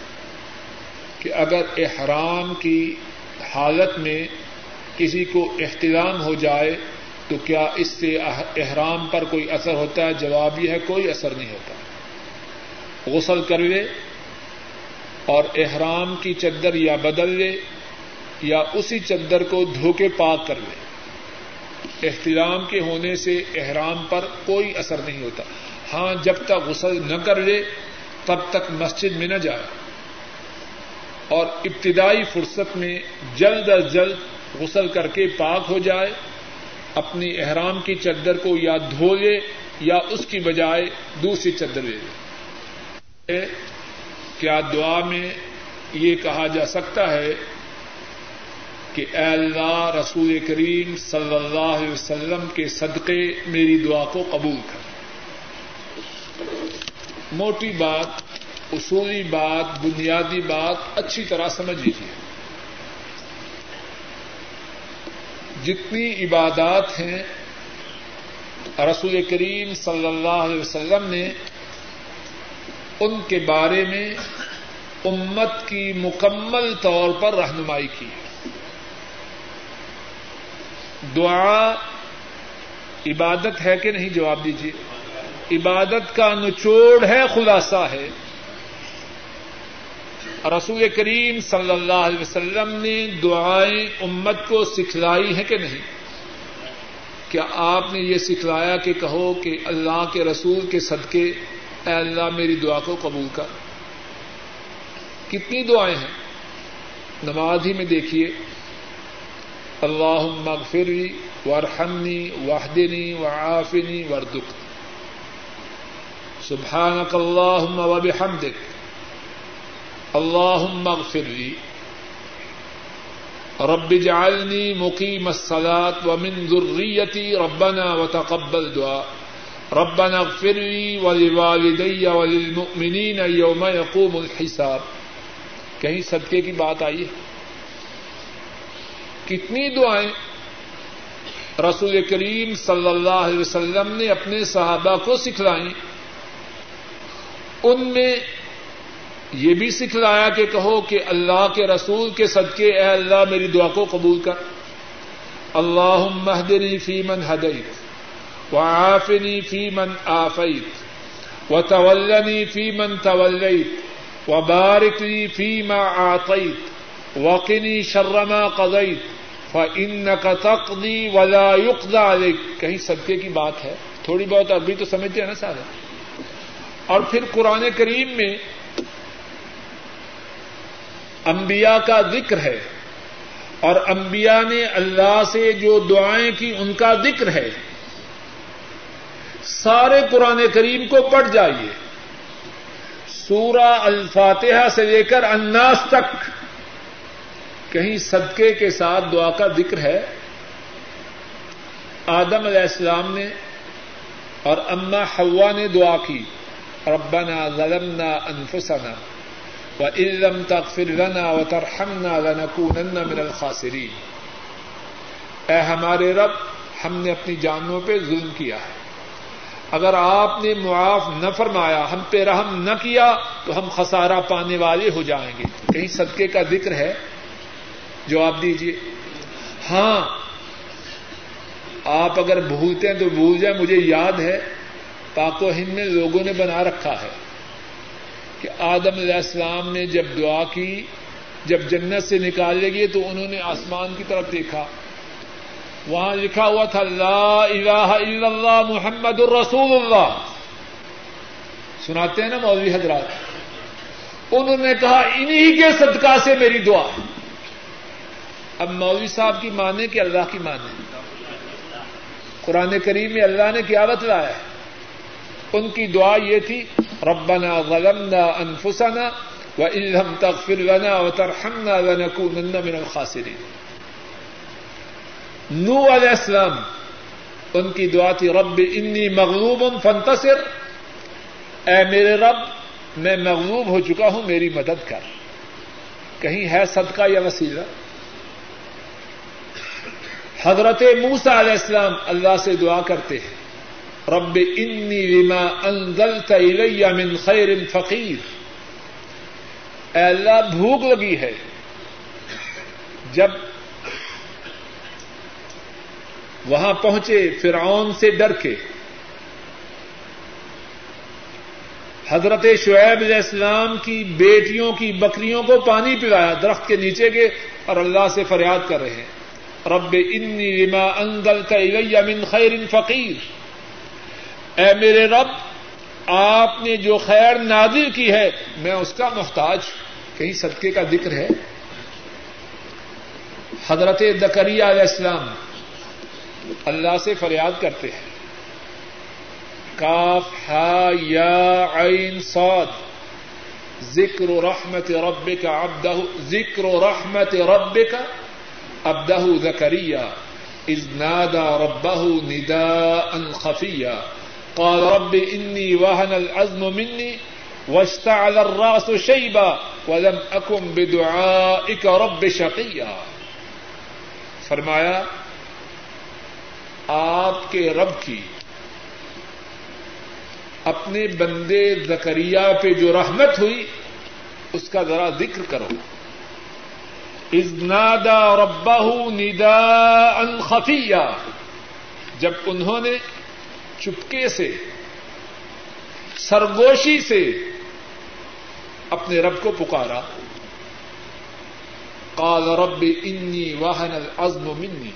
کہ اگر احرام کی حالت میں کسی کو احترام ہو جائے تو کیا اس سے احرام پر کوئی اثر ہوتا ہے؟ جواب یہ ہے کوئی اثر نہیں ہوتا۔ غسل کر لے اور احرام کی چدر یا بدل لے یا اسی چدر کو دھو کے پاک کر لے احترام کے ہونے سے احرام پر کوئی اثر نہیں ہوتا۔ ہاں جب تک غسل نہ کر لے، تب تک مسجد میں نہ جائے۔ اور ابتدائی فرصت میں جلد از جلد غسل کر کے پاک ہو جائے، اپنی احرام کی چدر کو یا دھو لے یا اس کی بجائے دوسری چدر لے لے۔ کیا دعا میں یہ کہا جا سکتا ہے کہ اے اللہ رسول کریم صلی اللہ علیہ وسلم کے صدقے میری دعا کو قبول کر۔ موٹی بات، اصولی بات، بنیادی بات، اچھی طرح سمجھ لیجیے جتنی عبادات ہیں، رسول کریم صلی اللہ علیہ وسلم نے ان کے بارے میں امت کی مکمل طور پر رہنمائی کی۔ ہے دعا عبادت ہے کہ نہیں؟ جواب دیجیے عبادت کا نچوڑ ہے، خلاصہ ہے۔ رسول کریم صلی اللہ علیہ وسلم نے دعائیں امت کو سکھلائی ہیں کہ نہیں؟ کیا آپ نے یہ سکھلایا کہ کہو کہ اللہ کے رسول کے صدقے، اے اللہ میری دعا کو قبول کر۔ کتنی دعائیں ہیں؟ نماز ہی میں دیکھیے۔ اللہ مغفری ورحمنی واہدنی وعافنی وردک سبحانک اللہم و بحمدک اللهم اغفر لي. رب اجعلني مقيم الصلاة ومن ذريتي ربنا وتقبل دعاء. ربنا اغفر لي ولوالدي وللمؤمنين يوم يقوم الحساب. کہیں صدقے کی بات آئی ہے؟ کتنی دعائیں۔ رسول کریم صلی اللہ علیہ وسلم نے اپنے صحابہ کو سکھلائیں۔ ان میں یہ بھی سکھلایا کہ کہو کہ اللہ کے رسول کے صدقے، اے اللہ میری دعا کو قبول کر۔ اللہ مہدنی فی من ہدیت و آفنی فی من آفیت و طولنی فی من طولیت و بارکلی فی ما آتیت وقنی شرما قضیت ان کا تقدی ولا یقدا کہیں صدقے کی بات ہے۔ تھوڑی بہت ابھی تو سمجھتے ہیں نا سارا اور پھر قرآن کریم میں انبیاء کا ذکر ہے۔ اور انبیاء نے اللہ سے جو دعائیں کی، ان کا ذکر ہے۔ سارے قرآن کریم کو پڑھ جائیے۔ سورہ الفاتحہ سے لے کر اناس تک۔ کہیں صدقے کے ساتھ دعا کا ذکر ہے۔ آدم علیہ السلام نے اور اما حوا نے دعا کی۔ ربنا ظلمنا انفسنا و علم تک فرنا و ترحمنا لنکونن من الخاسرین۔ اے ہمارے رب، ہم نے اپنی جانوں پہ ظلم کیا ہے۔ اگر آپ نے معاف نہ فرمایا، ہم پہ رحم نہ کیا، تو ہم خسارہ پانے والے ہو جائیں گے۔ کہیں صدقے کا ذکر ہے؟ جواب دیجیے ہاں آپ اگر بھولتے ہیں تو بھول جائیں، مجھے یاد ہے، پاک و ہند میں لوگوں نے بنا رکھا ہے کہ آدم علیہ السلام نے جب دعا کی، جب جنت سے نکالے گئے تو انہوں نے آسمان کی طرف دیکھا۔ وہاں لکھا ہوا تھا، لا الہ الا اللہ محمد الرسول اللہ۔ سناتے ہیں نا مولوی حضرات؟ انہوں نے کہا، انہی کے صدقہ سے میری دعا۔ اب مولوی صاحب کی مانے کہ اللہ کی مانے قرآن کریم میں اللہ نے کیا بتلایا؟ ہے ان کی دعا یہ تھی، ربنا ظلمنا انفسنا و لم تغفر لنا وترحمنا لنكونن من الخاسرين نو علیہ السلام، ان کی دعا تھی، رب انی مغلوب فنتصر اے میرے رب، میں مغلوب ہو چکا ہوں، میری مدد کر۔ کہیں ہے صدقہ یا وسیلہ؟ حضرت موسا علیہ السلام اللہ سے دعا کرتے ہیں، رب انی لما انزلت الی من خیر فقیر۔ اے اللہ، بھوک لگی ہے۔ جب وہاں پہنچے، فرعون سے ڈر کے۔ حضرت شعیب علیہ السلام کی بیٹیوں کی بکریوں کو پانی پلایا، درخت کے نیچے کے اور اللہ سے فریاد کر رہے ہیں۔ رب انی لما انزلت الی من خیر فقیر اے میرے رب، آپ نے جو خیر نازل کی ہے، میں اس کا محتاج کہیں صدقے کا ذکر ہے۔ حضرت دکریہ علیہ السلام اللہ سے فریاد کرتے ہیں۔ کاف ہا یا عین صاد۔ ذکر و رحمت رب کا ذکر و رحمت رب کا ابدہ زکریہ از نادا ربہ ندا ان خفیہ قال رب انی وهن العزم مني واشتعل الراس شيبا ولم اكن بدعائك رب شقيا. فرمایا، آپ کے رب کی اپنے بندے زکریہ پہ جو رحمت ہوئی، اس کا ذرا ذکر کرو۔ ازنادا ربہ ندا ان خفیہ جب انہوں نے چپکے سے، سرگوشی سے اپنے رب کو پکارا، قال رب انی واہن العزم منی۔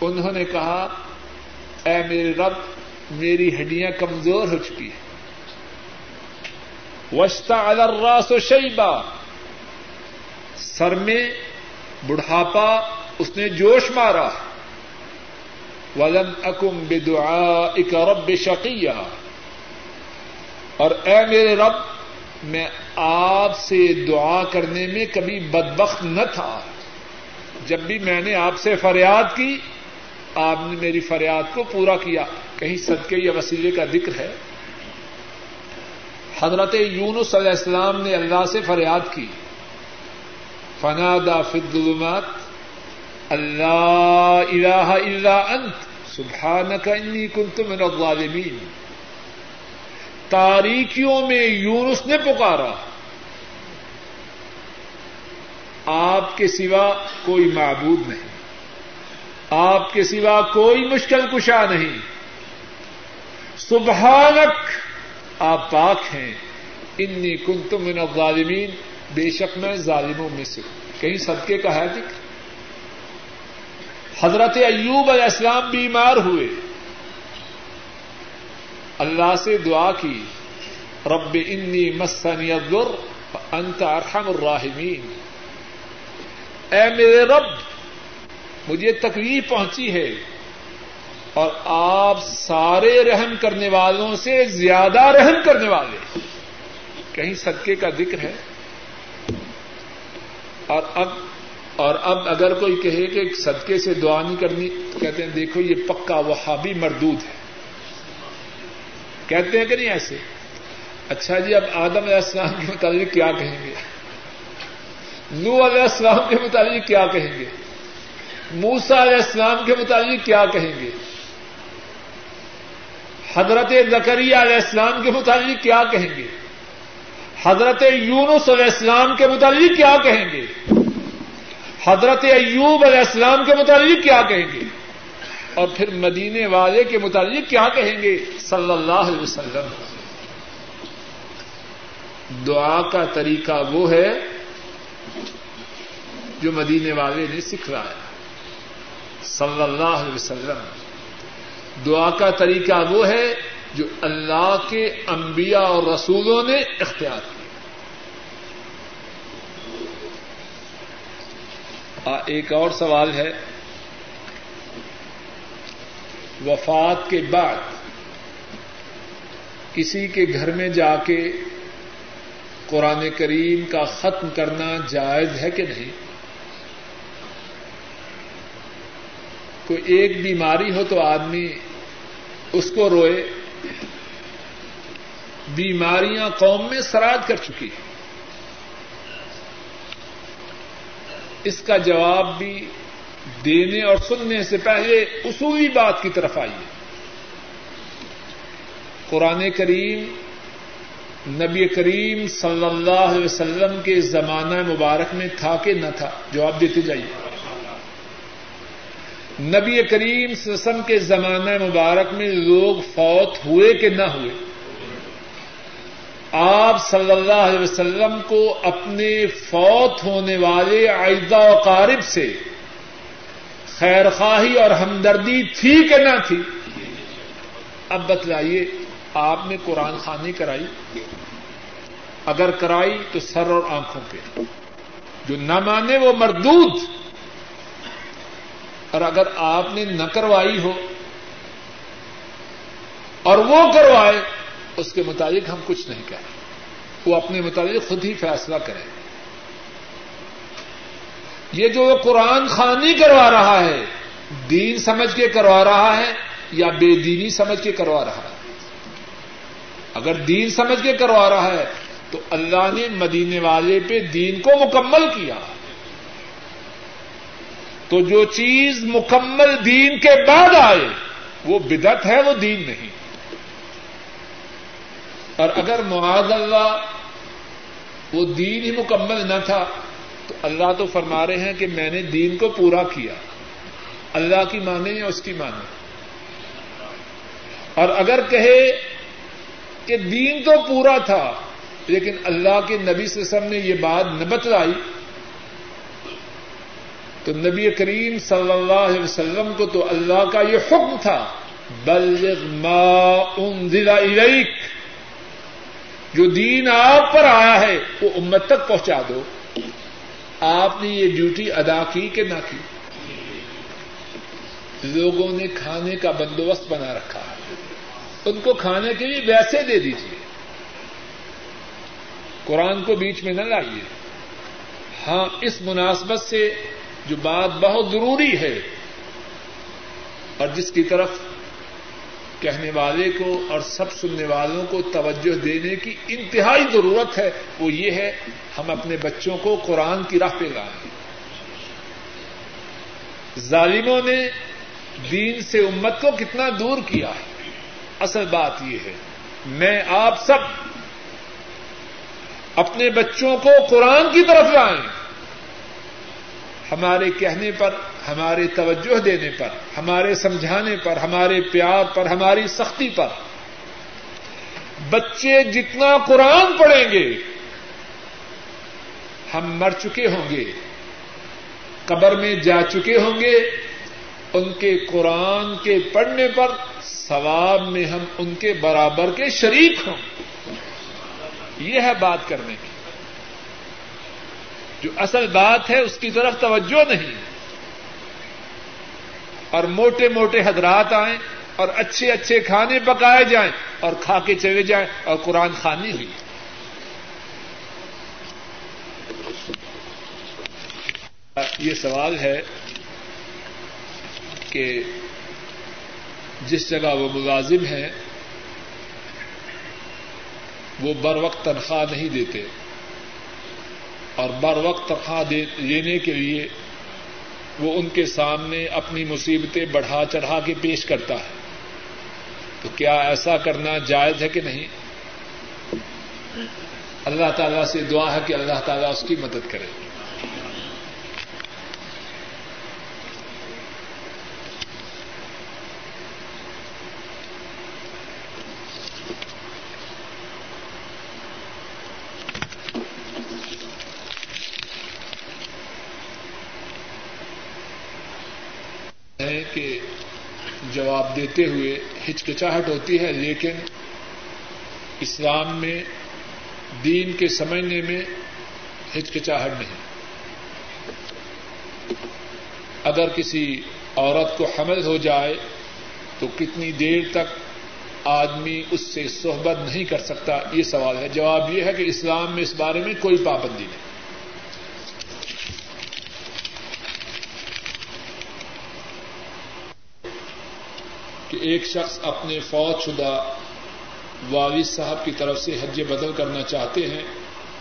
انہوں نے کہا، اے میرے رب، میری ہڈیاں کمزور ہو چکی ہیں۔ وشتا الراس و شیبا۔ سر میں بڑھاپا اس نے جوش مارا۔ ولم اکم بے دعا اک رب شقیہ اور اے میرے رب، میں آپ سے دعا کرنے میں کبھی بدبخت نہ تھا۔ جب بھی میں نے آپ سے فریاد کی، آپ نے میری فریاد کو پورا کیا۔ کہیں صدقے یا وسیلے کا ذکر ہے؟ حضرت یونس علیہ السلام نے اللہ سے فریاد کی۔ فنادا فدلمات اللہ الہ الا انت سبحانک انی کنت من الظالمین تاریکیوں میں یونس نے پکارا. آپ کے سوا کوئی معبود نہیں. آپ کے سوا کوئی مشکل کشا نہیں. سبحانک، آپ پاک ہیں. انی کنت من الظالمین بے شک میں ظالموں میں سے کہیں صدقے کا ہے ذکر؟ حضرت ایوب علیہ السلام بیمار ہوئے۔ اللہ سے دعا کی، رب انی مسنی الضر انت ارحم الراحمین۔ اے میرے رب، مجھے تکلیف پہنچی ہے اور آپ سارے رحم کرنے والوں سے زیادہ رحم کرنے والے۔ کہیں صدقے کا ذکر ہے؟ اور اب اور اب اگر کوئی کہے کہ صدقے سے دعا نہیں کرنی، تو کہتے ہیں، دیکھو یہ پکا وہابی مردود ہے۔ کہتے ہیں کہ نہیں ایسے؟ اچھا جی اب آدم علیہ السلام کے متعلق کیا کہیں گے؟ نو علیہ السلام کے متعلق کیا کہیں گے؟ موسا علیہ السلام کے متعلق کیا کہیں گے؟ حضرت زکریہ علیہ السلام کے متعلق کیا کہیں گے؟ حضرت یونس علیہ السلام کے متعلق کیا کہیں گے؟ حضرت ایوب علیہ السلام کے متعلق کیا کہیں گے؟ اور پھر مدینے والے کے متعلق کیا کہیں گے؟ صلی اللہ علیہ وسلم۔ دعا کا طریقہ وہ ہے جو مدینے والے نے سکھلایا۔ صلی اللہ علیہ وسلم۔ دعا کا طریقہ وہ ہے جو اللہ کے انبیاء اور رسولوں نے اختیار کیا۔ ایک اور سوال ہے۔ وفات کے بعد کسی کے گھر میں جا کے قرآن کریم کا ختم کرنا جائز ہے کہ نہیں؟ کوئی ایک بیماری ہو تو آدمی اس کو روئے۔ بیماریاں قوم میں سراد کر چکی ہیں۔ اس کا جواب بھی دینے اور سننے سے پہلے اصولی بات کی طرف آئیے۔ قرآن کریم، نبی کریم صلی اللہ علیہ وسلم کے زمانہ مبارک میں تھا کہ نہ تھا؟ جواب دیتے جائیے۔ نبی کریم صلی اللہ علیہ وسلم کے زمانہ مبارک میں لوگ فوت ہوئے کہ نہ ہوئے؟ آپ صلی اللہ علیہ وسلم کو اپنے فوت ہونے والے و قارب سے خیر خواہی اور ہمدردی تھی کہ نہ تھی؟ اب بتلائیے، آپ نے قرآن خانی کرائی؟ اگر کرائی تو سر اور آنکھوں پہ، جو نہ مانے وہ مردود اور اگر آپ نے نہ کروائی ہو اور وہ کروائے، اس کے مطابق ہم کچھ نہیں کہیں۔ وہ اپنے مطابق خود ہی فیصلہ کریں یہ جو وہ قرآن خانی کروا رہا ہے، دین سمجھ کے کروا رہا ہے یا بے دینی سمجھ کے کروا رہا ہے؟ اگر دین سمجھ کے کروا رہا ہے، تو اللہ نے مدینے والے پہ دین کو مکمل کیا۔ تو جو چیز مکمل دین کے بعد آئے، وہ بدت ہے، وہ دین نہیں۔ اور اگر معاذ اللہ وہ دین ہی مکمل نہ تھا، تو اللہ تو فرما رہے ہیں کہ میں نے دین کو پورا کیا۔ اللہ کی مانے یا اس کی مانے اور اگر کہے کہ دین تو پورا تھا، لیکن اللہ کے نبی وسلم نے یہ بات نہ بتلائی تو نبی کریم صلی اللہ علیہ وسلم کو تو اللہ کا یہ حکم تھا، بلغ ما انزل الیک، جو دین آپ پر آیا ہے، وہ امت تک پہنچا دو۔ آپ نے یہ ڈیوٹی ادا کی کہ نہ کی؟ لوگوں نے کھانے کا بندوبست بنا رکھا۔ ہے ان کو کھانے کے لیے ویسے دے دیجیے قرآن کو بیچ میں نہ لائیے۔ ہاں اس مناسبت سے جو بات بہت ضروری ہے اور جس کی طرف کہنے والے کو اور سب سننے والوں کو توجہ دینے کی انتہائی ضرورت ہے، وہ یہ ہے، ہم اپنے بچوں کو قرآن کی راہ پہ لائیں۔ ظالموں نے دین سے امت کو کتنا دور کیا ہے۔ اصل بات یہ ہے، میں آپ سب اپنے بچوں کو قرآن کی طرف لائیں۔ ہمارے کہنے پر، ہمارے توجہ دینے پر، ہمارے سمجھانے پر، ہمارے پیار پر، ہماری سختی پر۔ بچے جتنا قرآن پڑھیں گے، ہم مر چکے ہوں گے، قبر میں جا چکے ہوں گے، ان کے قرآن کے پڑھنے پر ثواب میں ہم ان کے برابر کے شریک ہوں۔ یہ ہے بات کرنے کی۔ جو اصل بات ہے اس کی طرف توجہ نہیں۔ اور موٹے موٹے حضرات آئیں اور اچھے اچھے کھانے پکائے جائیں اور کھا کے چلے جائیں اور قرآن خانی ہوئی۔ یہ سوال ہے کہ جس جگہ وہ ملازم ہیں وہ بر وقت تنخواہ نہیں دیتے۔ اور بر وقت تنخواہ لینے کے لیے وہ ان کے سامنے اپنی مصیبتیں بڑھا چڑھا کے پیش کرتا ہے۔ تو کیا ایسا کرنا جائز ہے کہ نہیں؟ اللہ تعالیٰ سے دعا ہے کہ اللہ تعالیٰ اس کی مدد کرے۔ جواب دیتے ہوئے ہچکچاہٹ ہوتی ہے، لیکن اسلام میں، دین کے سمجھنے میں ہچکچاہٹ نہیں۔ اگر کسی عورت کو حمل ہو جائے، تو کتنی دیر تک آدمی اس سے صحبت نہیں کر سکتا؟ یہ سوال ہے۔ جواب یہ ہے کہ اسلام میں اس بارے میں کوئی پابندی نہیں۔ کہ ایک شخص اپنے فوج شدہ والد صاحب کی طرف سے حج بدل کرنا چاہتے ہیں،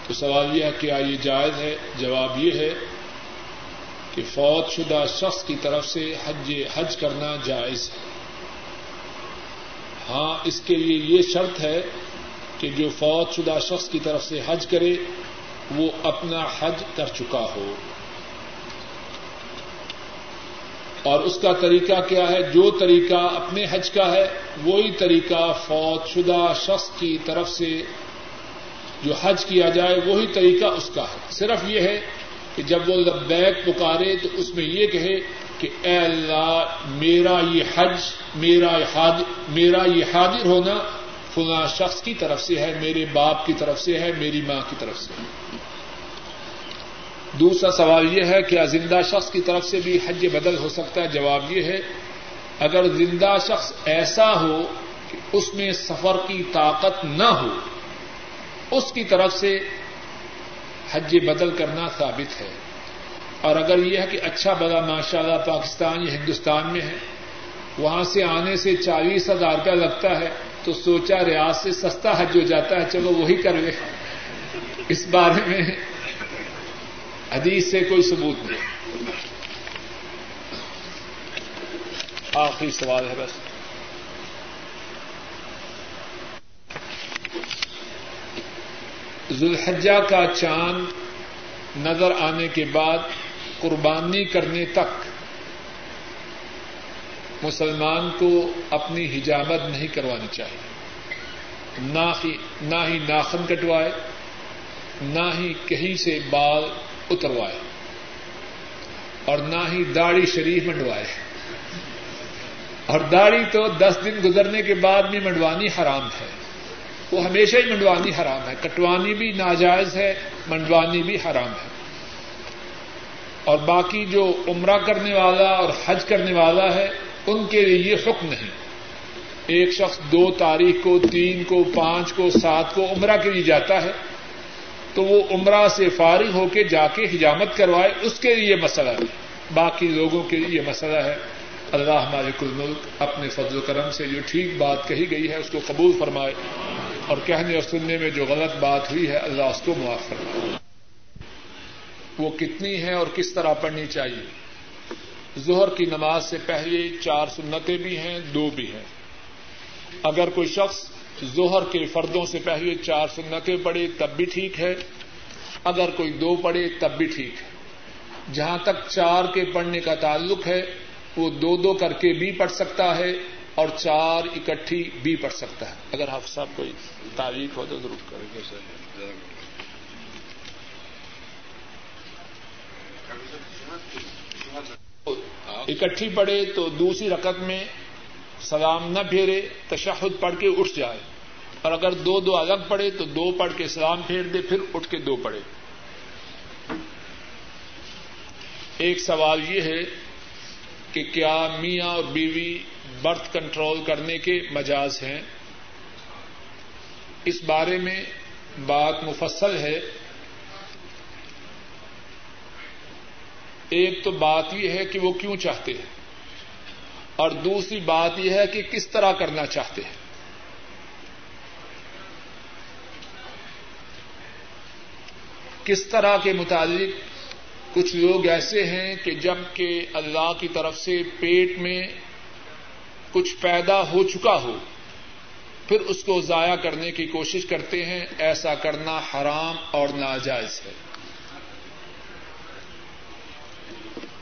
تو سوال یہ ہے کیا یہ جائز ہے؟ جواب یہ ہے کہ فوت شدہ شخص کی طرف سے حج حج کرنا جائز ہے۔ ہاں اس کے لیے یہ شرط ہے کہ جو فوت شدہ شخص کی طرف سے حج کرے، وہ اپنا حج کر چکا ہو۔ اور اس کا طریقہ کیا ہے؟ جو طریقہ اپنے حج کا ہے، وہی طریقہ فوت شدہ شخص کی طرف سے جو حج کیا جائے، وہی طریقہ اس کا ہے۔ صرف یہ ہے کہ جب وہ لبیک پکارے تو اس میں یہ کہے کہ اے اللہ، میرا یہ حج، میرا میرا یہ حاضر ہونا فلاں شخص کی طرف سے ہے، میرے باپ کی طرف سے ہے، میری ماں کی طرف سے ہے۔ دوسرا سوال یہ ہے کہ زندہ شخص کی طرف سے بھی حج بدل ہو سکتا ہے؟ جواب یہ ہے، اگر زندہ شخص ایسا ہو کہ اس میں سفر کی طاقت نہ ہو، اس کی طرف سے حج بدل کرنا ثابت ہے۔ اور اگر یہ ہے کہ اچھا بڑا ماشاء اللہ پاکستان یا ہندوستان میں ہے، وہاں سے آنے سے چالیس ہزار کا لگتا ہے، تو سوچا ریاض سے سستا حج ہو جاتا ہے، چلو وہی کر لے۔ اس بارے میں حدیث سے کوئی ثبوت نہیں۔ آخری سوال ہے بس۔ ذوالحجہ کا چاند نظر آنے کے بعد قربانی کرنے تک مسلمان کو اپنی حجامت نہیں کروانی چاہیے۔ نہ ہی ناخن کٹوائے، نہ ہی کہیں سے بال اتروائے اور نہ ہی داڑھی شریف منڈوائے۔ اور داڑھی تو دس دن گزرنے کے بعد بھی منڈوانی حرام ہے۔ وہ ہمیشہ ہی منڈوانی حرام ہے۔ کٹوانی بھی ناجائز ہے، منڈوانی بھی حرام ہے۔ اور باقی جو عمرہ کرنے والا اور حج کرنے والا ہے، ان کے لیے یہ حکم نہیں۔ ایک شخص دو تاریخ کو، تین کو، پانچ کو، سات کو عمرہ کے لیے جاتا ہے۔ تو وہ عمرہ سے فارغ ہو کے جا کے حجامت کروائے، اس کے لیے مسئلہ ہے۔ باقی لوگوں کے لیے مسئلہ ہے۔ اللہ مالک الملک اپنے فضل و کرم سے جو ٹھیک بات کہی گئی ہے، اس کو قبول فرمائے۔ اور کہنے اور سننے میں جو غلط بات ہوئی ہے، اللہ اس کو معاف فرمائے۔ وہ کتنی ہے اور کس طرح پڑھنی چاہیے؟ ظہر کی نماز سے پہلے چار سنتیں بھی ہیں، دو بھی ہیں۔ اگر کوئی شخص ظہر کے فردوں سے پہلے چار سنتیں پڑھے تب بھی ٹھیک ہے۔ اگر کوئی دو پڑھے تب بھی ٹھیک ہے۔ جہاں تک چار کے پڑھنے کا تعلق ہے، وہ دو دو کر کے بھی پڑھ سکتا ہے اور چار اکٹھی بھی پڑھ سکتا ہے۔ اگر آپ صاحب کوئی تعریف ہو تو ضرور کریں گے۔ سر اکٹھی پڑھے تو دوسری رقط میں سلام نہ پھیرے، تشہد پڑھ کے اٹھ جائے۔ اور اگر دو دو الگ پڑے تو دو پڑھ کے سلام پھیر دے، پھر اٹھ کے دو پڑھے۔ ایک سوال یہ ہے کہ کیا میاں اور بیوی برتھ کنٹرول کرنے کے مجاز ہیں؟ اس بارے میں بات مفصل ہے۔ ایک تو بات یہ ہے کہ وہ کیوں چاہتے ہیں؟ اور دوسری بات یہ ہے کہ کس طرح کرنا چاہتے ہیں؟ کس طرح کے متعلق کچھ لوگ ایسے ہیں کہ جبکہ اللہ کی طرف سے پیٹ میں کچھ پیدا ہو چکا ہو، پھر اس کو ضائع کرنے کی کوشش کرتے ہیں، ایسا کرنا حرام اور ناجائز ہے۔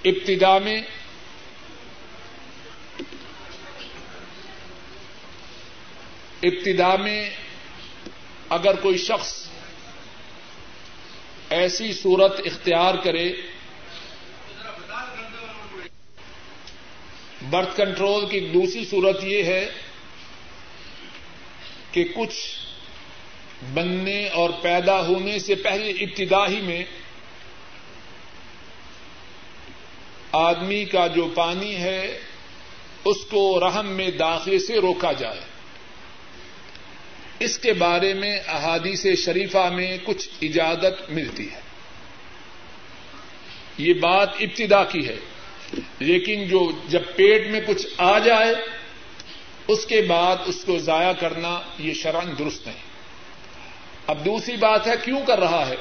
ابتدا میں ابتدا میں اگر کوئی شخص ایسی صورت اختیار کرے۔ برتھ کنٹرول کی دوسری صورت یہ ہے کہ کچھ بننے اور پیدا ہونے سے پہلے ابتدا ہی میں آدمی کا جو پانی ہے اس کو رحم میں داخلے سے روکا جائے۔ اس کے بارے میں احادیث شریفہ میں کچھ اجازت ملتی ہے۔ یہ بات ابتدا کی ہے، لیکن جو جب پیٹ میں کچھ آ جائے، اس کے بعد اس کو ضائع کرنا یہ شرائن درست نہیں۔ اب دوسری بات ہے، کیوں کر رہا ہے؟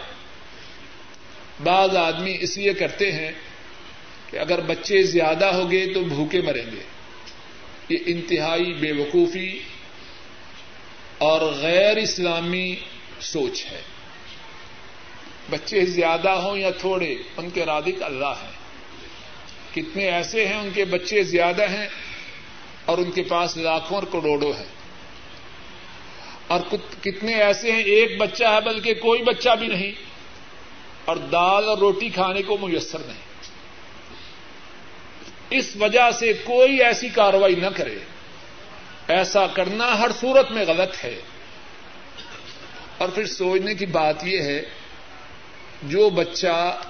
بعض آدمی اس لیے کرتے ہیں کہ اگر بچے زیادہ ہو گئے تو بھوکے مریں گے۔ یہ انتہائی بے وقوفی اور غیر اسلامی سوچ ہے۔ بچے زیادہ ہوں یا تھوڑے، ان کے رادق اللہ ہیں۔ کتنے ایسے ہیں ان کے بچے زیادہ ہیں اور ان کے پاس لاکھوں اور کروڑوں ہیں۔ اور کتنے ایسے ہیں، ایک بچہ ہے بلکہ کوئی بچہ بھی نہیں۔ اور دال اور روٹی کھانے کو میسر نہیں۔ اس وجہ سے کوئی ایسی کاروائی نہ کرے۔ ایسا کرنا ہر صورت میں غلط ہے۔ اور پھر سوچنے کی بات یہ ہے، جو بچہ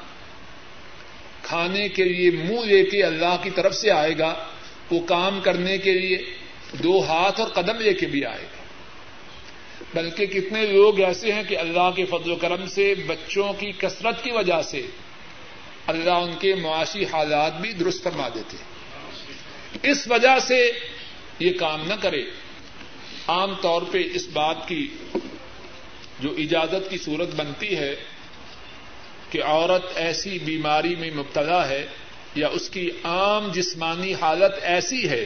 کھانے کے لیے منہ لے کے اللہ کی طرف سے آئے گا، وہ کام کرنے کے لیے دو ہاتھ اور قدم لے کے بھی آئے گا۔ بلکہ کتنے لوگ ایسے ہیں کہ اللہ کے فضل و کرم سے، بچوں کی کثرت کی وجہ سے اللہ ان کے معاشی حالات بھی درست فرما دیتے۔ اس وجہ سے یہ کام نہ کرے۔ عام طور پہ اس بات کی جو اجازت کی صورت بنتی ہے کہ عورت ایسی بیماری میں مبتلا ہے یا اس کی عام جسمانی حالت ایسی ہے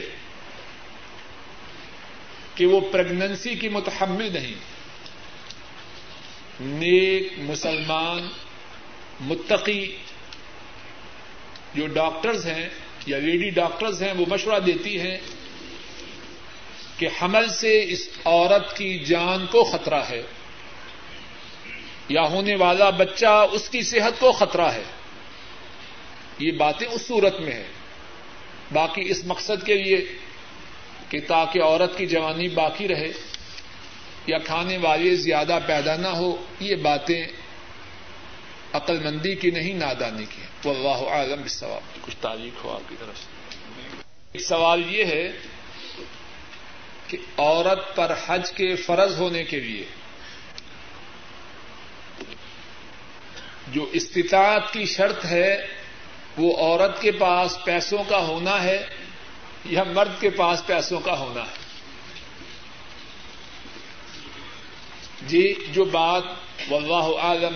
کہ وہ پریگننسی کی متحمل نہیں، نیک مسلمان، متقی جو ڈاکٹرز ہیں یا لیڈی ڈاکٹرز ہیں، وہ مشورہ دیتی ہیں کہ حمل سے اس عورت کی جان کو خطرہ ہے۔ یا ہونے والا بچہ اس کی صحت کو خطرہ ہے۔ یہ باتیں اس صورت میں ہیں۔ باقی اس مقصد کے لیے کہ تاکہ عورت کی جوانی باقی رہے یا کھانے والے زیادہ پیدا نہ ہو یہ باتیں عقل مندی کی نہیں نادانی کی وہ اللہ عالم سوال کچھ تاریخ ہو آپ کی طرف سے۔ ایک سوال یہ ہے کہ عورت پر حج کے فرض ہونے کے لیے جو استطاعت کی شرط ہے، وہ عورت کے پاس پیسوں کا ہونا ہے یا مرد کے پاس پیسوں کا ہونا ہے۔ جی جو بات واللہ عالم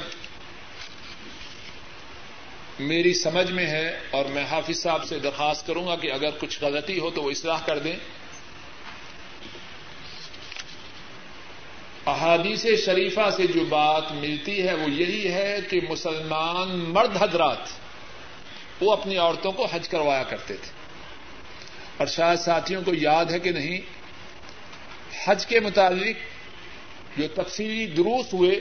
میری سمجھ میں ہے اور میں حافظ صاحب سے درخواست کروں گا کہ اگر کچھ غلطی ہو تو وہ اصلاح کر دیں۔ احادیث شریفہ سے جو بات ملتی ہے وہ یہی ہے کہ مسلمان مرد حضرات وہ اپنی عورتوں کو حج کروایا کرتے تھے۔ اور شاید ساتھیوں کو یاد ہے کہ نہیں، حج کے متعلق جو تفصیلی دروس ہوئے